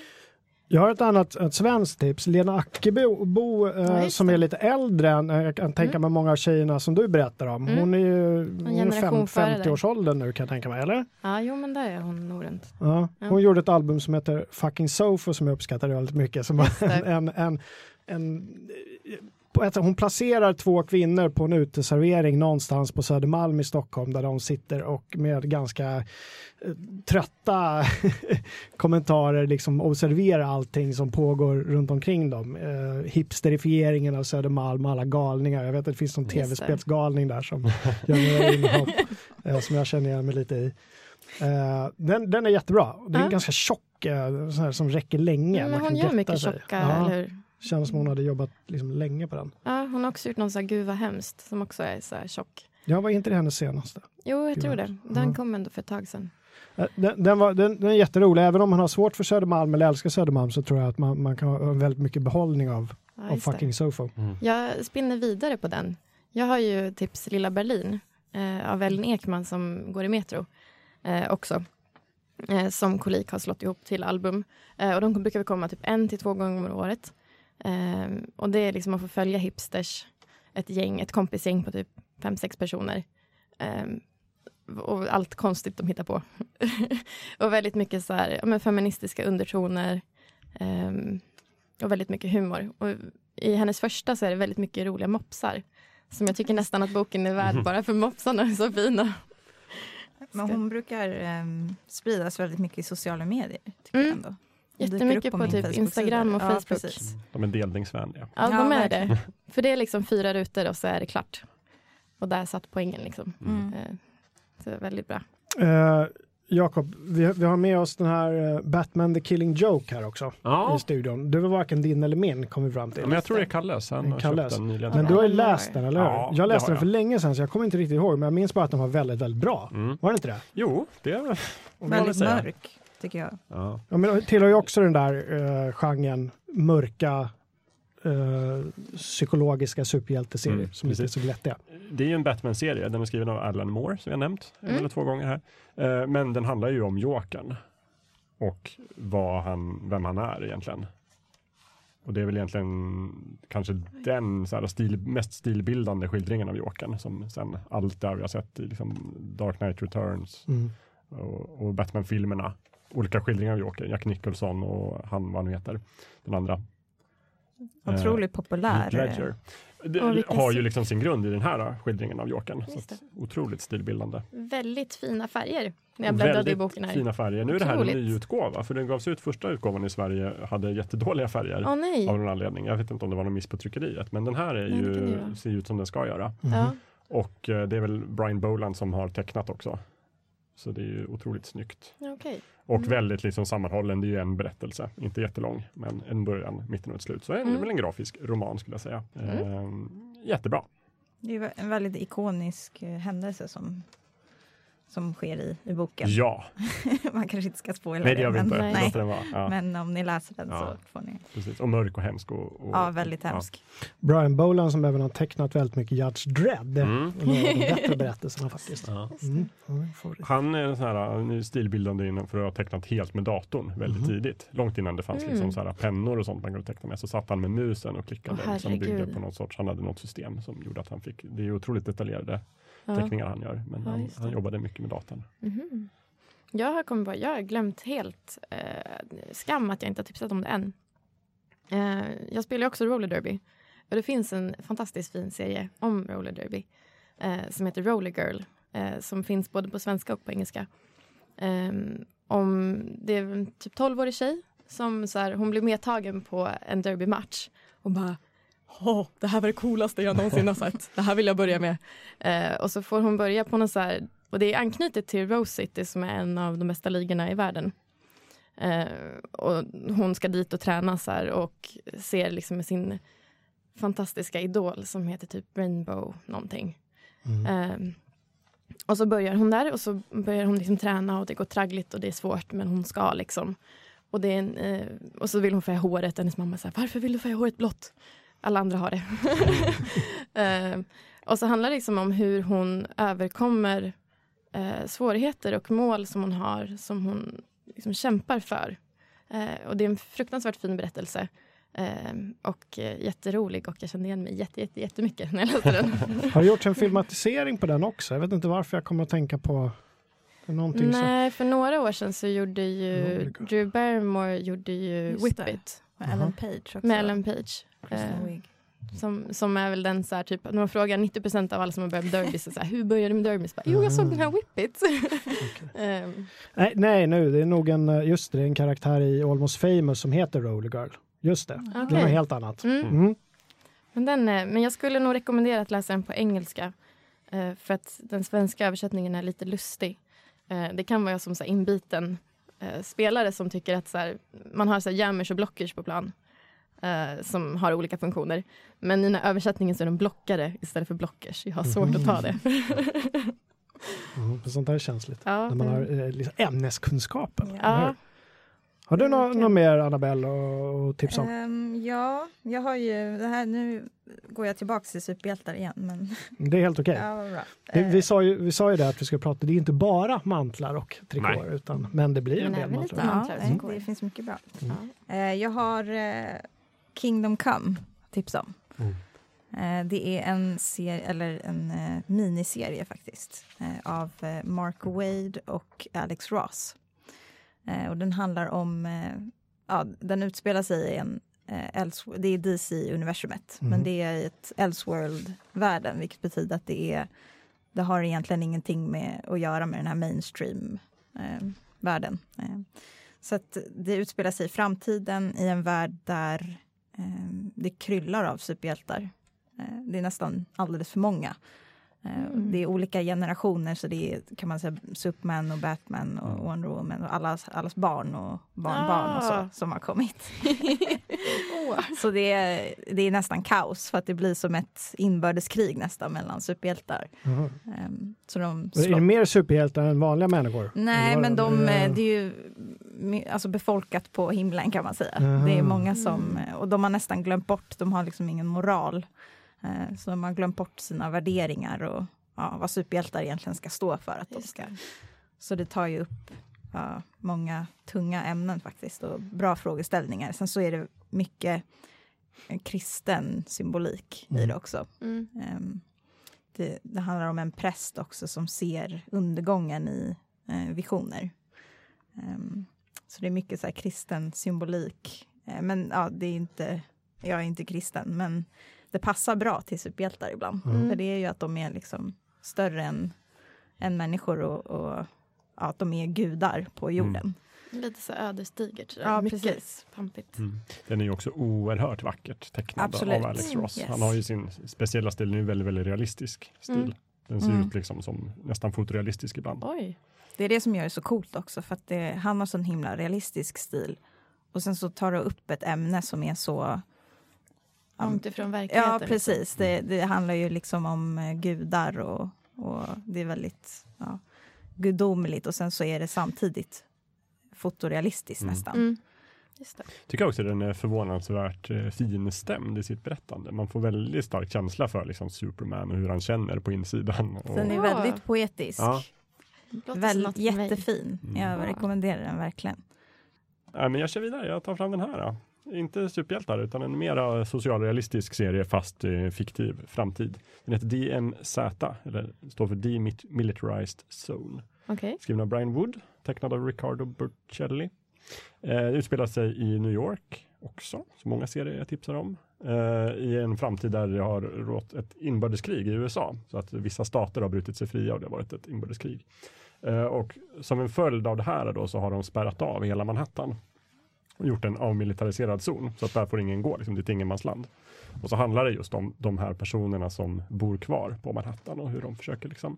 Jag har ett annat ett svenskt tips. Lena Ackebo Bo, eh, Ja, som är lite äldre än eh, jag kan tänka Mm. mig många av tjejerna som du berättar om. Mm. Hon är ju hon är generation fem, före där. 50-årsåldern nu kan jag tänka mig, eller? ja, jo men där är hon nog runt. Ja. Ja. Hon gjorde ett album som heter Fucking Sofa som jag uppskattar väldigt mycket. Som det. en, en, en, ett, hon placerar två kvinnor på en uteservering någonstans på Södermalm i Stockholm där de sitter och med ganska eh, trötta kommentarer liksom observerar allting som pågår runt omkring dem. Eh, hipsterifieringen av Södermalm, alla galningar. Jag vet att det finns någon tv-spelsgalning där som några inhopp eh, som jag känner igen mig lite i. Eh, den, den är jättebra. Den är Ja. ganska tjock, eh, sån här som räcker länge. Man hon gör mycket sig. tjocka, eller hur? Känns som hon hade jobbat liksom länge på den. Ja, hon har också gjort någon sån här Gud vad hemskt som också är så här tjock. Jag var inte det hennes senaste. Jo, jag Gud, tror det. Den ja. kom ändå för ett tag sedan. Eh, Den, den, var, den, den är jätterolig. Även om man har svårt för Södermalm eller älskar Södermalm så tror jag att man, man kan ha väldigt mycket behållning av, Ja, av just det. fucking Sofo. Jag spinner vidare på den. Jag har ju tips Lilla Berlin eh, av Ellen Ekman som går i Metro eh, också. Eh, som Kolik har slått ihop till album. Eh, och de brukar väl komma typ en till två gånger om året. Eh, och det är liksom att få följa hipsters, ett gäng, ett kompisgäng på typ fem, sex personer. Eh, och allt konstigt de hittar på. och väldigt mycket så här, ja, men feministiska undertoner. ehm, och väldigt mycket humor. Och i hennes första så är det väldigt mycket roliga mopsar. Som jag tycker nästan att boken är värd bara för mopsarna är så fina. Men hon brukar ehm, spridas väldigt mycket i sociala medier. Tycker Mm. jag ändå. Jättemycket på min typ. Instagram och Ja, Facebook. precis. de är delningsvänliga. Ja, Ja, de är verkligen. det. För det är liksom fyra rutor och så är det klart. Och där satt poängen liksom. Mm. Eh, Så det är väldigt bra. Eh, Jakob, vi, vi har med oss den här eh, Batman the Killing Joke här också Ja. i studion. Det var varken din eller min kom vi fram till. Ja, men jag tror det är Kalles. Han Kalles. den nyligen. Men du har ju läst den, eller hur? Ja, jag det läste den för jag. länge sedan så jag kommer inte riktigt ihåg, men jag minns bara att den var väldigt, väldigt bra. Mm. Var det inte det? Jo, det är jag Väldigt säga? mörk, tycker jag. Ja. Ja, men det tillhör ju också den där uh, genren mörka eh, psykologiska superhjälteserier Mm, som inte är precis. så glättiga. Det är ju en Batman-serie. Den är skriven av Alan Moore, som jag nämnt en Mm. eller två gånger här. Eh, Men den handlar ju om Jokern och vad han, vem han är egentligen. Och det är väl egentligen kanske den så här, stil, mest stilbildande skildringen av Jokern som sen allt det vi har sett i liksom Dark Knight Returns Mm. och, och Batman-filmerna. Olika skildringar av Joker, Jack Nicholson och han vad han heter, den andra. Otroligt populär. Heath Ledger. Det har ju liksom sin grund i den här skildringen av Jokern. Otroligt stilbildande. Väldigt fina färger när jag bläddrade i boken här. fina färger. Nu är det här en nyutgåva, för den gavs ut första utgåvan i Sverige hade jättedåliga färger. Nej. Av någon anledning. Jag vet inte om det var någon miss på tryckeriet, men den här är Nej, ju, ser ut som den ska göra. Ja. Och eh, det är väl Brian Boland som har tecknat också. Så det är ju otroligt snyggt. Okej. Och Mm. väldigt liksom sammanhållen. Det är ju en berättelse, inte jättelång, men en början, mitten och ett slut. Så det är Mm. väl en grafisk roman skulle jag säga. Mm. Ehm, jättebra. Det är en väldigt ikonisk eh, händelse som, som sker i, i boken. Ja, Man kanske inte ska spoila nej det gör vi men, inte. Nej. den vara. Ja, men om ni läser den Ja. så får ni. precis. Och mörk och hemsk. Och, och, Ja, väldigt hemsk. Brian Boland som även har tecknat väldigt mycket Judge Dredd. Mm. Och de bättre berättelserna faktiskt. Ja. Mm. Ja. Han är en sån här stilbildande inom för att ha tecknat helt med datorn väldigt Mhm. tidigt. Långt innan det fanns Mm. liksom så här pennor och sånt man kunde teckna med. Så satt han med musen och klickade. Åh, liksom byggde på något sorts, han hade något system som gjorde att han fick, det är otroligt detaljerade Ja. teckningar han gör. Men Ja, han, han jobbade mycket med datorn. Mhm. Jag har kommit på, jag har glömt helt, eh, skam att jag inte har tipsat om det än. Eh, jag spelar också roller derby och det finns en fantastiskt fin serie om roller derby eh, som heter Roller Girl eh, som finns både på svenska och på engelska. Eh, om, det är en typ 12-årig tjej som så här, hon blir medtagen på en derbymatch och bara Åh, det här var det coolaste jag någonsin har sett. Det här vill jag börja med. Eh, och så får hon börja på någon så här, och det är anknutet till Rose City som är en av de bästa ligorna i världen. Eh, och hon ska dit och träna så här och ser liksom med sin fantastiska idol som heter typ Rainbow någonting. Mm. Eh, och så börjar hon där och så börjar hon liksom träna och det går traggligt och det är svårt men hon ska liksom. Och, det är en, eh, och så vill hon färga håret. Hennes mamma säger varför vill du färga håret blått? Alla andra har det. eh, och så handlar det liksom om hur hon överkommer eh, svårigheter och mål som hon har som hon liksom kämpar för. Eh, och det är en fruktansvärt fin berättelse. Eh, och eh, jätterolig och jag kände igen mig jätte, jätte, jättemycket när jag läste den. Har det gjorts en filmatisering på den också? Jag vet inte varför jag kommer att tänka på någonting som... Nej, för några år sedan så gjorde ju Roller Drew Barrymore gjorde ju Just Whip det. It Med. Ellen Page också. med Ellen Page. Eh, som, som är väl den så här typ, när man frågar 90% av alla som har börjat med derby så, så här, hur började du med derby? Så bara, Jo, jag såg den här Whip It. Ehm, Nej, nej, nu, det är nog en, eh, just det, en karaktär i Almost famous som heter Roller Girl. Just det, det är något helt annat. mm. Mm. Men, den, är- men jag skulle nog rekommendera att läsa den på engelska. eh, för att den svenska översättningen är lite lustig. Eh, det kan vara jag som så här, inbiten eh, spelare som tycker att så här, man har så här, jammers och blockers på plan. Eh, som har olika funktioner. Men i den här översättningen så är de blockare istället för blockers. Jag har svårt att ta det. Mm, sånt där är känsligt. ja, När man har eh, liksom ämneskunskapen. Ja. ja, Har du något mer Annabelle att tipsa om? Ehm, ja, jag har ju det här. Nu går jag tillbaka till superhjältar igen. Men, Det är helt okej. ja, vad bra. Det- Eh, Vi, sa ju, vi sa ju det att vi ska prata, det är inte bara mantlar och trikåer, utan, men det blir en Men del även mantlar. ja, mantlar trikåer. det finns mycket bra. Mm. ja. Eh, jag har eh, Kingdom Come tips om. Mm. Eh, det är en, serie, eller en eh, miniserie faktiskt eh, av Mark Wade och Alex Ross. Och den handlar om, ja, den utspelar sig i en det är DC-universumet, Mhm. men det är i ett Elseworld-världen, vilket betyder att det är det har egentligen ingenting med att göra med den här mainstream-världen. Så att det utspelar sig i framtiden i en värld där det kryllar av superhjältar. Eh, det är nästan alldeles för många. Eh, Mm. Det är olika generationer så det är kan man säga Superman och Batman och Mm. Wonder Woman och allas, allas barn och barnbarn och så Ah. som har kommit. Så det är, det är nästan kaos för att det blir som ett inbördeskrig nästan mellan superhjältar. Jaha. Ehm, Så de Är det slår- mer superhjältar än vanliga människor? Nej, men de, är eh, det är ju alltså befolkat på himlen kan man säga. Aha. Det är många som, Mm. eh, och de har nästan glömt bort, de har liksom ingen moral. Eh, Så de har glömt bort sina värderingar och ja, vad superhjältar egentligen ska stå för. Att de ska. Så det tar ju upp ja, många tunga ämnen faktiskt och bra frågeställningar. Sen så är det mycket eh, kristen symbolik i Mm. det också. Mm. Ehm, Det, det handlar om en präst också som ser undergången i eh, visioner. Ehm, Så det är mycket så här kristen symbolik. Eh, Men ja, det är inte, jag är inte kristen, men det passar bra till superhjältar ibland. Mm. För det är ju att de är liksom större än, än människor och, och ja, att de är gudar på jorden. Lite så ödesdigert. Ja, Mycket precis. pampigt. Mm. Den är ju också oerhört vackert tecknad Absolut. av Alex Mm, Ross. yes. Han har ju sin speciella stil, den är väldigt, väldigt realistisk stil. Mm. Den ser Mm. ut liksom som nästan fotorealistisk ibland. Oj. Det är det som gör det så coolt också, för att det, han har sån himla realistisk stil. Och sen så tar du upp ett ämne som är så... Långt ifrån verkligheten. Ja, liksom. precis. Det, det handlar ju liksom om eh, gudar och, och det är väldigt ja, gudomligt och sen så är det samtidigt fotorealistiskt Mm. nästan. Mm. Just det. Tycker också den är förvånansvärt eh, finstämd i sitt berättande. Man får väldigt stark känsla för liksom, Superman och hur han känner på insidan. Och, Den är väldigt poetisk. Ja. Låter som Väl, något för mig. jättefin. Mm. Jag Ja. rekommenderar den verkligen. Nej, men jag kör vidare, jag tar fram den här. Då. Inte superhjältar utan en mera socialrealistisk serie fast eh, fiktiv framtid. Den heter DMZ, eller står för Demilitarized Zone. Okej. Skriven av Brian Wood, tecknad av Riccardo Burcelli. Eh, det utspelar sig i New York också, så många serier jag tipsar om. Eh, I en framtid där det har rått ett inbördeskrig i USA. Så att vissa stater har brutit sig fria och det har varit ett inbördeskrig. Eh, och som en följd av det här då så har de spärrat av hela Manhattan. Och gjort en avmilitariserad zon så att där får ingen gå, liksom, det är ett ingenmansland. Och så handlar det just om de här personerna som bor kvar på Manhattan och hur de försöker liksom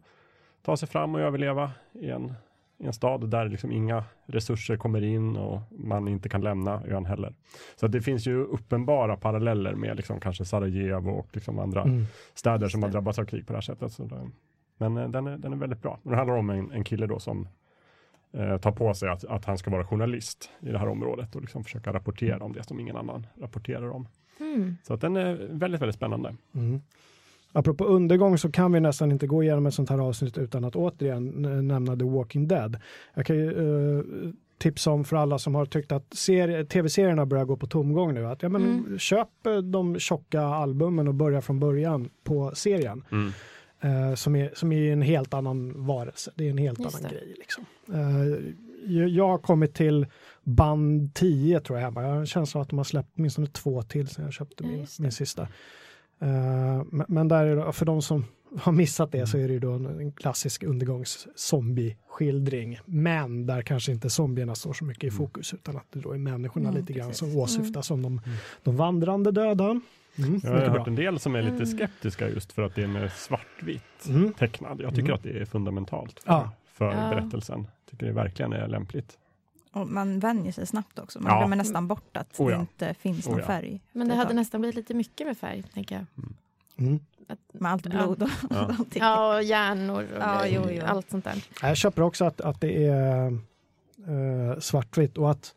ta sig fram och överleva i en, en stad där liksom inga resurser kommer in och man inte kan lämna ön heller. Så att det finns ju uppenbara paralleller med liksom kanske Sarajevo och liksom andra Mm. städer som har drabbats av krig på det här sättet. Så det, men eh, den är, den är väldigt bra. Det handlar om en, en kille då som eh, tar på sig att, att han ska vara journalist i det här området och liksom försöka rapportera om det som ingen annan rapporterar om. Mm. Så att den är väldigt, väldigt spännande. Mm. Apropå undergång så kan vi nästan inte gå igenom ett sånt här avsnitt utan att återigen nämna The Walking Dead. Jag kan ju eh, tipsa om för alla som har tyckt att serie, tv-serierna börjar gå på tomgång nu att ja, men, Mm. köp eh, de tjocka albumen och börja från början på serien. Eh, som, är, som är en helt annan varelse. Det är en helt Just annan det. grej. Liksom. Eh, jag- har kommit till band 10 tror jag hemma. Jag har en känsla av att de har släppt åtminstone två till sen jag köpte Ja, min, min sista. Eh, men, där är det, för de som har missat det så är det ju då en, klassisk undergångs-zombie-skildring. Men där kanske inte zombierna står så mycket i Mm. fokus utan att det då är människorna Mm, lite grann precis. som åsyftas som de, de vandrande döda. Mm, Jag har hört bra. en del som är lite Mm. skeptiska just för att den är svartvitt Mm. tecknad. Jag tycker Mm. att det är fundamentalt för, Ja. för Ja. berättelsen. Tycker det verkligen är lämpligt. Och man vänjer sig snabbt också. Man Ja. glömmer nästan bort att Oh ja. det inte finns Oh någon ja. färg. Men det ett hade nästan blivit lite mycket med färg, tänker jag. Mm. Med allt blod och Ja. allting. Ja, och hjärnor och Ja, jo, jo. allt sånt där. Jag köper också att, att det är eh, svartvitt och att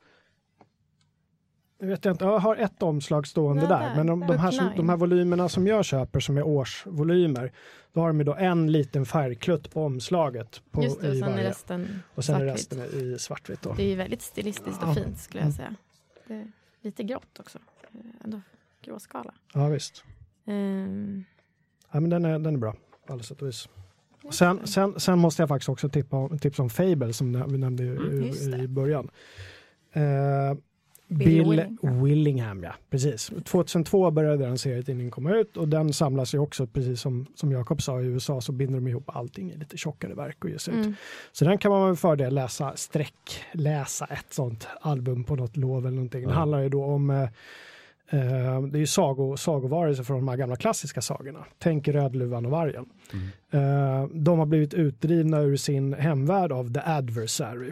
jag vet inte, jag har ett omslag stående Ja, där, men de, de, här, som, de här volymerna som jag köper som är årsvolymer, då har de ju då en liten färgklutt på omslaget. På, Just det, och i sen är resten och sen är resten i svartvitt. Då. Det är ju väldigt stilistiskt och fint skulle jag Mm. säga. Lite grått också. Eh, Ändå gråskala. Ja, visst. Ehm, Ja, men den, är, den är bra på alla sätt och vis. Sen, sen, sen måste jag faktiskt också tippa tipsa om Fable som vi nämnde i, Mm, det. i början. Eh, Bill Bill Willingham. Willingham. ja. Precis. 2002 började den serietidningen komma ut och den samlas ju också, precis som, som Jakob sa, i USA så binder de ihop allting i lite tjockare verk och ges ut. mm. Så den kan man med fördel läsa, sträck, läsa ett sånt album på något lov eller någonting. Det Ja. handlar ju då om eh, Eh, det är ju sago, sagovarelser från de här gamla klassiska sagorna. Tänk Rödluvan och vargen. Eh, de har blivit utdrivna ur sin hemvärld av The Adversary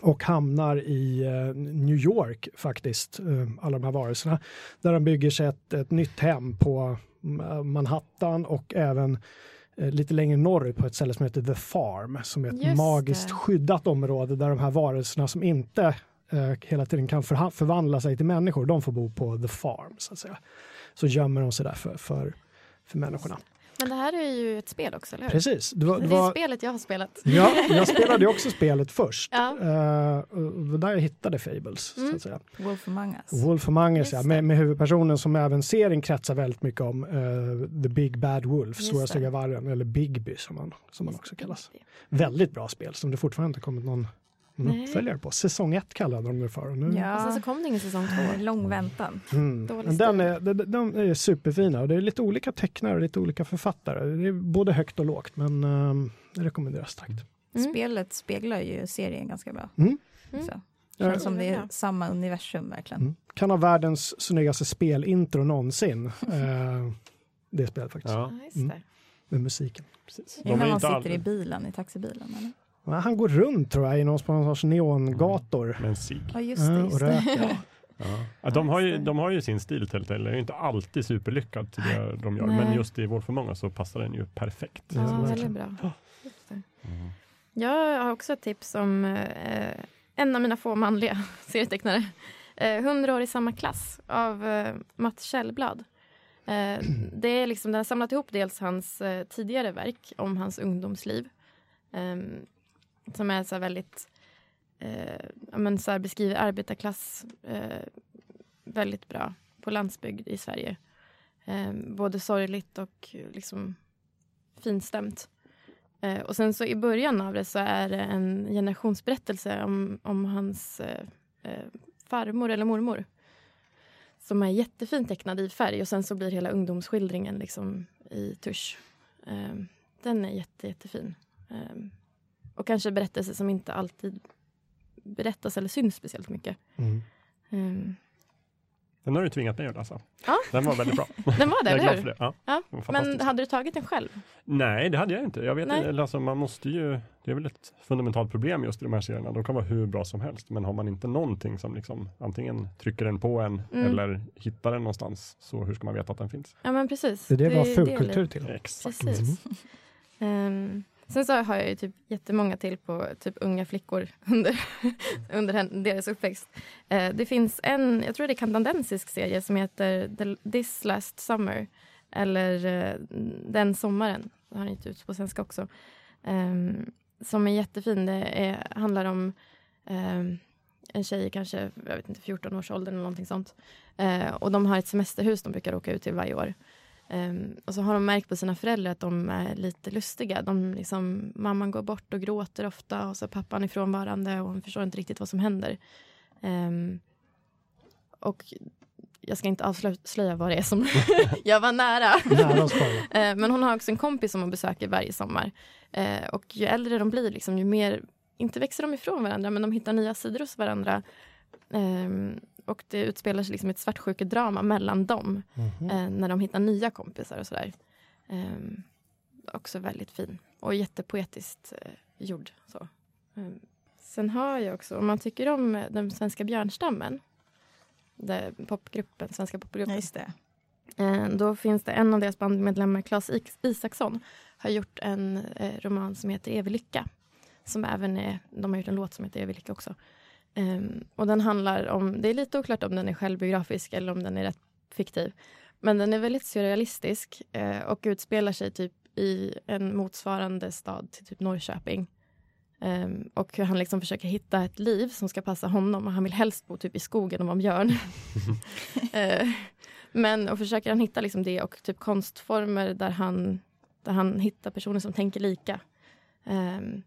och hamnar i eh, New York faktiskt, eh, alla de här varelserna, där de bygger sig ett, ett nytt hem på eh, Manhattan och även lite längre norrut på ett ställe som heter The Farm som är ett Just magiskt det. skyddat område där de här varelserna som inte eh, hela tiden kan förvandla sig till människor, de får bo på The Farm så att säga. Så gömmer de sig där för, för, för människorna. Men det här är ju ett spel också, eller hur? Precis. Det var, Det det är var, spelet jag har spelat. ja, jag spelade också spelet först. Ja. Var där jag hittade Fables. Så Mm. att säga. Wolf Among Us. Wolf Among Us, Just ja, med, med huvudpersonen som även serien kretsar väldigt mycket om. eh, The Big Bad Wolf, Just Stora stygga vargen, eller Bigby som man, som man också kallas. Väldigt bra spel som det fortfarande inte kommit någon, Nej. uppföljare på. Säsong 1 kallade de det för. och Nu, Och sen Ja, så kom det ingen säsong två. lång väntan. Mm. Den är, de, de är superfina och det är lite olika tecknare och lite olika författare. Det är både högt och lågt men um, det rekommenderas starkt. Mm. Spelet speglar ju serien ganska bra. Mm. Mm. Så. Ja, Känns som det är samma universum verkligen. Mm. Kan ha världens snyggaste spelintro någonsin. eh, det spelet faktiskt, Ja, Ja, Mm. med musiken. precis. Det är när man inte sitter all... i bilen, i taxibilen? Eller? Men Han går runt tror jag i någon, på någon sorts neongator. cigg. Ja, just det. Just det. Ja. Ja, de, har ju, de har ju sin stil Telltale, den är ju inte alltid superlyckad till det de gör, men Nej. just i Wolf för många så passar den ju perfekt. Ja, väldigt bra. Just det. Mm. Jag har också ett tips om eh, en av mina få manliga serietecknare. Eh, 100 år i samma klass av eh, Mats Kjellblad. Eh, det är liksom, den har samlat ihop dels hans eh, tidigare verk om hans ungdomsliv. Som är så här väldigt, eh, men så här beskriver arbetarklass eh, väldigt bra på landsbygd i Sverige. Eh, både sorgligt och liksom finstämt. Eh, och sen så i början av det så är det en generationsberättelse om, om hans eh, eh farmor eller mormor. Som är jättefint tecknad i färg och sen så blir hela ungdomsskildringen liksom i tusch. Eh, den är jätte, jättefin. Eh, och kanske berättelser som inte alltid berättas eller syns speciellt mycket. Mm. Eh, Den har du tvingat mig att läsa. Ja. Den var väldigt bra. den var det, Jag är glad eller för hur? det. Ja, Ja, var men hade du tagit den själv? Nej, det hade jag inte. Jag vet Nej. alltså, man måste ju, det är väl ett fundamentalt problem just i de här serierna. De kan vara hur bra som helst, men har man inte någonting som liksom antingen trycker den på en Mm. eller hittar den någonstans, så hur ska man veta att den finns? Ja, men precis. Det är det är fulkultur till. Exakt. Precis. Ehm, sen så har jag ju typ jättemånga till på typ unga flickor under, under deras uppväxt. Eh, det finns en, jag tror det är kanadensisk serie som heter The, This Last Summer. Eller eh, Den sommaren. Det har gett ut på svenska också. Eh, som är jättefin. Det är, handlar om ehm, en tjej i kanske jag vet inte, 14 års ålder eller någonting sånt. Eh, och de har ett semesterhus de brukar åka ut till varje år. Ehm, och så har de märkt på sina föräldrar att de är lite lustiga. De liksom, mamman går bort och gråter ofta och så är pappan är frånvarande och hon förstår inte riktigt vad som händer. Ehm, och jag ska inte avslöja vad det är som jag var nära. Nära att spoila. Eh, Men hon har också en kompis som hon besöker varje sommar. Och ju äldre de blir, liksom, ju mer, inte växer de ifrån varandra, men de hittar nya sidor hos varandra. Ehm, Och det utspelar sig liksom ett svartsjukedrama mellan dem eh, när de hittar nya kompisar och sådär. Ehm, också väldigt fin och jättepoetiskt eh, gjord. Så. Ehm, sen har jag också, om man tycker om eh, den svenska björnstammen, det, popgruppen, svenska Ja, popgruppen, just det. Eh, Då finns det en av deras bandmedlemmar, Claes Is- Isaksson, har gjort en eh, roman som heter Evig lycka. Som även är, de har gjort en låt som heter Evig lycka också. Ehm, och den handlar om, det är lite oklart om den är självbiografisk eller om den är rätt fiktiv. Men den är väldigt surrealistisk eh, och utspelar sig typ i en motsvarande stad till typ Norrköping. Ehm, och hur han liksom försöker hitta ett liv som ska passa honom och han vill helst bo typ i skogen och vara en björn. Eh, men och försöker han hitta liksom det och typ konstformer där han, där han hittar personer som tänker lika. Ehm,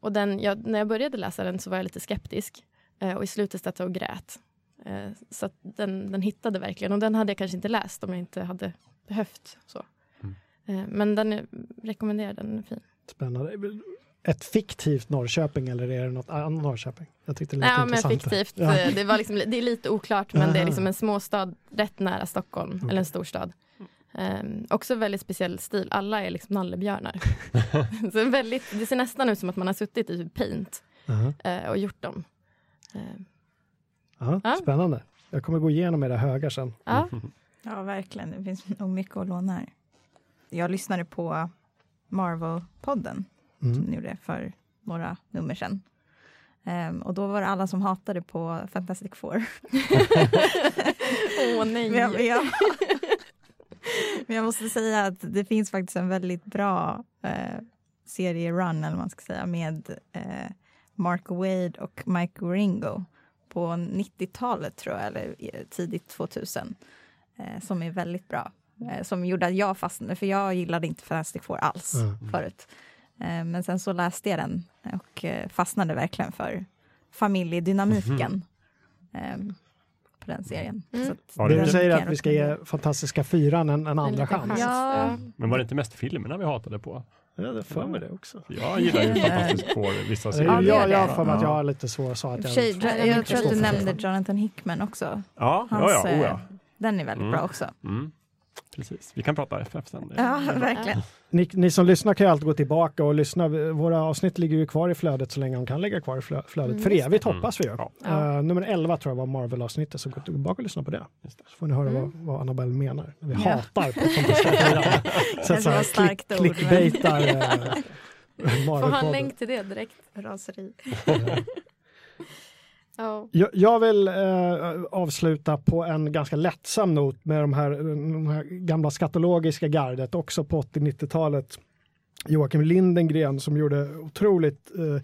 och den, jag, när jag började läsa den så var jag lite skeptisk och i slutet satt jag och grät. Eh, så att den, den hittade verkligen och den hade jag kanske inte läst om jag inte hade behövt. så. Mm. Eh, men den rekommenderar den, är fin. Spännande. ett fiktivt Norrköping eller är det något annat Norrköping? Jag tyckte det lät Ja, men intressant. fiktivt. Ja. Det, var liksom, det är lite oklart, men det är liksom en småstad rätt nära Stockholm, Okej. eller en storstad. Um, också väldigt speciell stil. Alla är liksom nallebjörnar. så väldigt, det ser nästan ut som att man har suttit i paint Aha. eh, och gjort dem. Eh, Ja, Ja. Spännande. Jag kommer gå igenom era högar sen. ja. Ja, verkligen. Det finns nog mycket att låna här. Jag lyssnade på Marvel-podden som Mm. ni gjorde för några nummer sedan. Ehm, och då var det alla som hatade på Fantastic Four. Åh nej. Men jag, men jag, men jag måste säga att det finns faktiskt en väldigt bra eh, serie-run, eller vad man ska säga, med eh, Mark Wade och Mike Ringo på 90-talet, tror jag, eller eh, tidigt 2000, eh, som är väldigt bra. Eh, som gjorde att jag fastnade, för jag gillade inte Fantastic Four alls Mm. förut. Eh, men sen så läste jag den och eh, fastnade verkligen för familjedynamiken eh, på den serien. Mm. Så att Ja, Du säger att vi ska ge. Fantastiska Fyran en, en En andra liten chans. Ja. Men var det inte mest filmerna vi hatade på? Jag hade för mig det också. Jag gillar ju Fantastic Four, vissa Ja, serier. jag, jag har det. för mig att Ja. jag har lite svår så att för sig, jag... jag, jag tror att du nämnde. Jonathan Hickman också. Ja, ja, Hans, ja, oh, ja. eh, Den är väldigt Mm. bra också. Mm. Precis, vi kan prata FF sen. Det- Ja, verkligen. Ni, ni som lyssnar kan ju alltid gå tillbaka och lyssna. Våra avsnitt ligger ju kvar i flödet så länge de kan ligga kvar i flö- flödet. Mm, för evigt det. hoppas vi ju. Ja. Ja. Eh, nummer 11 tror jag var Marvel-avsnittet, så gå tillbaka och lyssna på det. Så får ni höra Mm. vad, vad Annabelle menar. Vi Ja. hatar på. Så att så var här, starkt klick, ord, clickbaitar eh, Får ha en länk till det direkt. Raseri. Jag, jag vill eh, avsluta på en ganska lättsam not med de här, de här gamla skatologiska gardet, också på 80-90-talet. Joakim Lindengren som gjorde otroligt eh,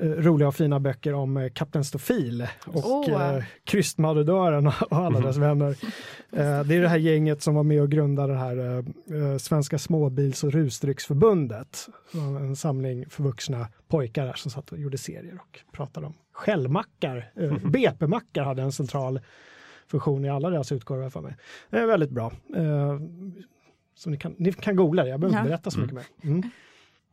roliga och fina böcker om eh, Kapten Stofil och Åh. eh, Krystmarodören och alla dess vänner. Eh, det är det här gänget som var med och grundade det här eh, eh, Svenska småbils och rusdrycksförbundet. En samling förvuxna pojkar där som satt och gjorde serier och pratade om skällmackar. Eh, BP-mackar hade en central funktion i alla deras utgåvor för mig. Det är väldigt bra. Eh, så ni kan, ni kan googla det, jag behöver inte Ja. berätta så mycket mer. Mm.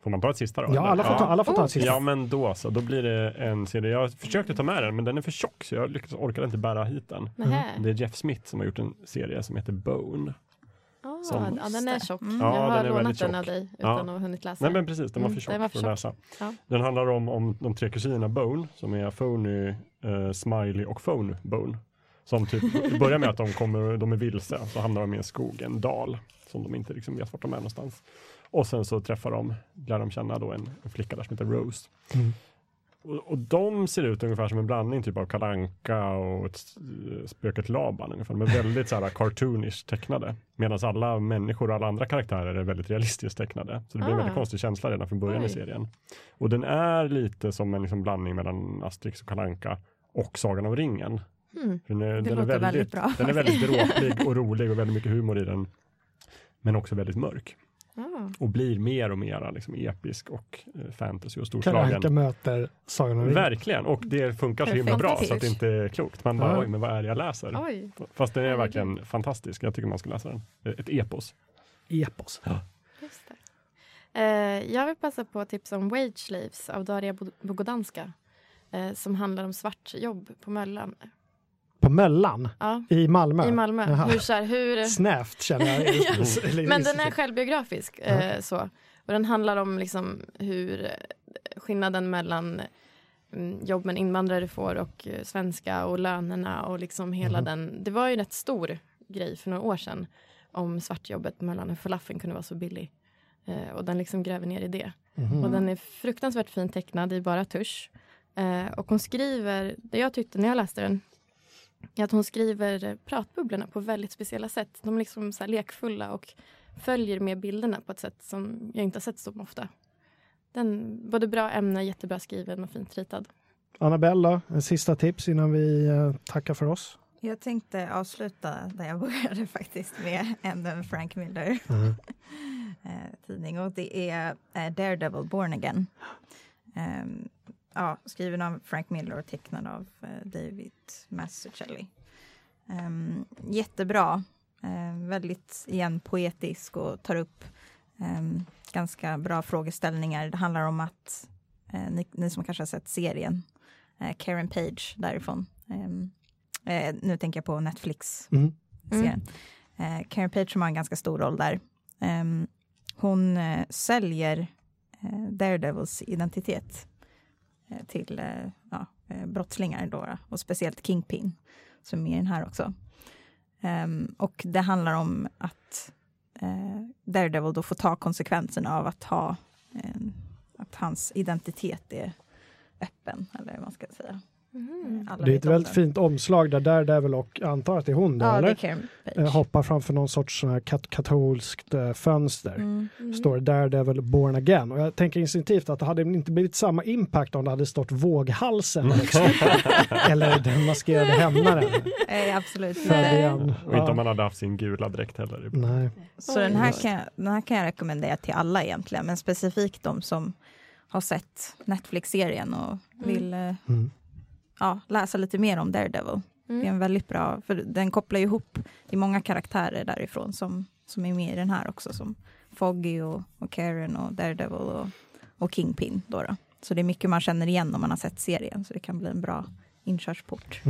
Får man ta ett sista då? Ja, eller? alla får ta, alla får ta Oh. ett sista. Ja men då så, då blir det en serie. Jag försökte ta med den men den är för tjock så jag lyckades, orkade inte bära hit den. Nähä. Det är Jeff Smith som har gjort en serie som heter Bone. Ah, Som- ja, den är tjock. Mm. Jag Ja, har den är lånat väldigt den tjock. av dig Ja. utan att ha hunnit läsa Nej den. men precis, den var Mm, för tjock den var för för att läsa. Ja. Den handlar om, om de tre kusinerna Bone som är Phony, eh, Smiley och Phone Bone. Som typ det börjar med att de, kommer, de är vilse, så hamnar de i en skog, en dal som de inte liksom vet vart de är någonstans. Och sen så träffar de, lär de känna då en, en flicka där som heter Rose. Mm. Och, och de ser ut ungefär som en blandning typ av Kalanka och ett eh, spöket Laban ungefär. De är väldigt så här cartoonish tecknade. Medan alla människor och alla andra karaktärer är väldigt realistiskt tecknade. Så det blir en Ah. väldigt konstig känsla redan från början i Oj. serien. Och den är lite som en liksom blandning mellan Asterix och Kalanka och Sagan om ringen. Mm. Den är, Det den är väldigt, väldigt bra. Den är väldigt dråplig och rolig och väldigt mycket humor i den. Men också väldigt mörk. Ah. Och blir mer och mer liksom episk och eh, fantasy och Kalle storslagen. möter Sagan om. Verkligen, och det funkar så himla bra så att det inte är klokt. Man bara, Ja. oj, men vad är det jag läser? Oj. Fast den är verkligen fantastisk. Jag tycker man ska läsa den. Ett epos. Epos. Just det. Eh, jag vill passa på att tipsa om Wage Slaves av Daria Bo- Bogodanska. Eh, som handlar om svartjobb på Möllan. På Möllan Ja, i Malmö. I Malmö. Jaha. Hur, så här, hur, Snävt känner jag. Ja. men den är självbiografisk. Ja. Eh, så. Och den handlar om liksom hur eh, skillnaden mellan mm, jobb en invandrare får och eh, svenska och lönerna och liksom hela Mhm. den. Det var ju en rätt stor grej för några år sedan om svartjobbet mellan hur falafeln kunde vara så billig. Eh, och den liksom gräver ner i det. Mhm. Och den är fruktansvärt fint tecknad i bara tusch. Eh, och hon skriver, det jag tyckte när jag läste den, att hon skriver pratbubblorna på väldigt speciella sätt. De är liksom så här lekfulla och följer med bilderna på ett sätt som jag inte har sett så ofta. Den, både bra ämne, jättebra skriven och fint ritad. Annabella, en sista tips innan vi eh, tackar för oss. Jag tänkte avsluta där jag började faktiskt med en Frank Miller Mhm. eh, tidning och det är eh, Daredevil Born Again. Ehm, ja, skriven av Frank Miller och tecknad av eh, David Mazzucchelli. Um, jättebra, eh, väldigt igen poetisk och tar upp ehm, ganska bra frågeställningar. Det handlar om att eh, ni, ni som kanske har sett serien, eh, Karen Page därifrån. Eh, nu tänker jag på Netflix-serien. Mm. Mm. Karen Page som har en ganska stor roll där. Hon säljer Daredevils identitet Eh, till eh, ja, eh, brottslingar då, och speciellt Kingpin som är med i den här också. Um, och det handlar om att uh, Daredevil då får ta konsekvenserna av att ha en, att hans identitet är öppen, eller vad man ska säga. Mhm. Alla Det är ett väldigt fint omslag där Daredevil och antar att det är hon då, Ja, eller? Eh, hoppar framför någon sorts sån här kat katolskt eh, fönster. Mm. Mm. Står Daredevil Born Again. Och jag tänker instinktivt att det hade inte blivit samma impact om det hade stått Våghalsen liksom. eller Den maskerade hämnaren. Eh, absolut igen. Och inte om man hade haft sin gula dräkt heller. Nej. Så den här, kan, jag- den här kan jag rekommendera till alla egentligen, men specifikt de som har sett Netflix-serien och vill eh, Mm. Ja, läsa lite mer om Daredevil. Det är Mm. en väldigt bra, för den kopplar ju ihop, det är många karaktärer därifrån som, som är med i den här också, som Foggy och, och Karen och Daredevil och, och Kingpin. Då då. Så det är mycket man känner igen om man har sett serien, så det kan bli en bra inkörsport.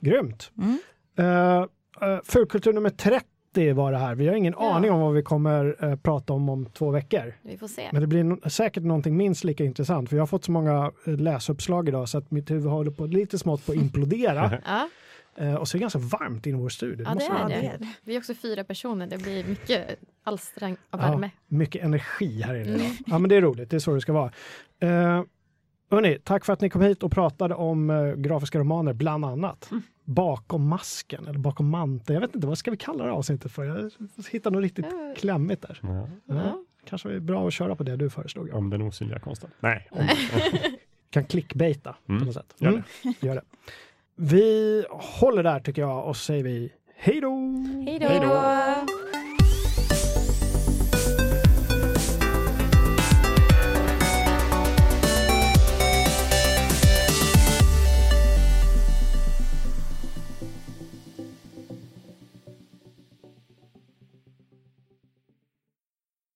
Grymt. Mm. Uh, uh, Fulkultur nummer 30 var det här. Vi har ingen Ja. aning om vad vi kommer eh, prata om om två veckor. Vi får se. Men det blir no säkert någonting minst lika intressant. För jag har fått så många eh, läsuppslag idag så att mitt huvud håller på lite smått på att implodera. Ja, Eh, och så är det ganska varmt i vår studio. ja, det man är säga. det. Vi är också fyra personer. Det blir mycket alstrang av Ja, värme. mycket energi här inne idag. Mm. Ja men det är roligt, det är så det ska vara. Uh, hörni, tack för att ni kom hit och pratade om eh, grafiska romaner bland annat. Mm. Bakom masken eller bakom manteln. Jag vet inte, vad ska vi kalla det avsnittet för? Jag hittar något riktigt Ja. klämmigt där. Ja. Ja. Kanske är bra att köra på det du föreslog. Om den osynliga konsten. Nej, om Kan clickbaita på Mm. något sätt. Gör Mm, gör det. Vi håller där tycker jag och säger vi! Hej då! Hej då.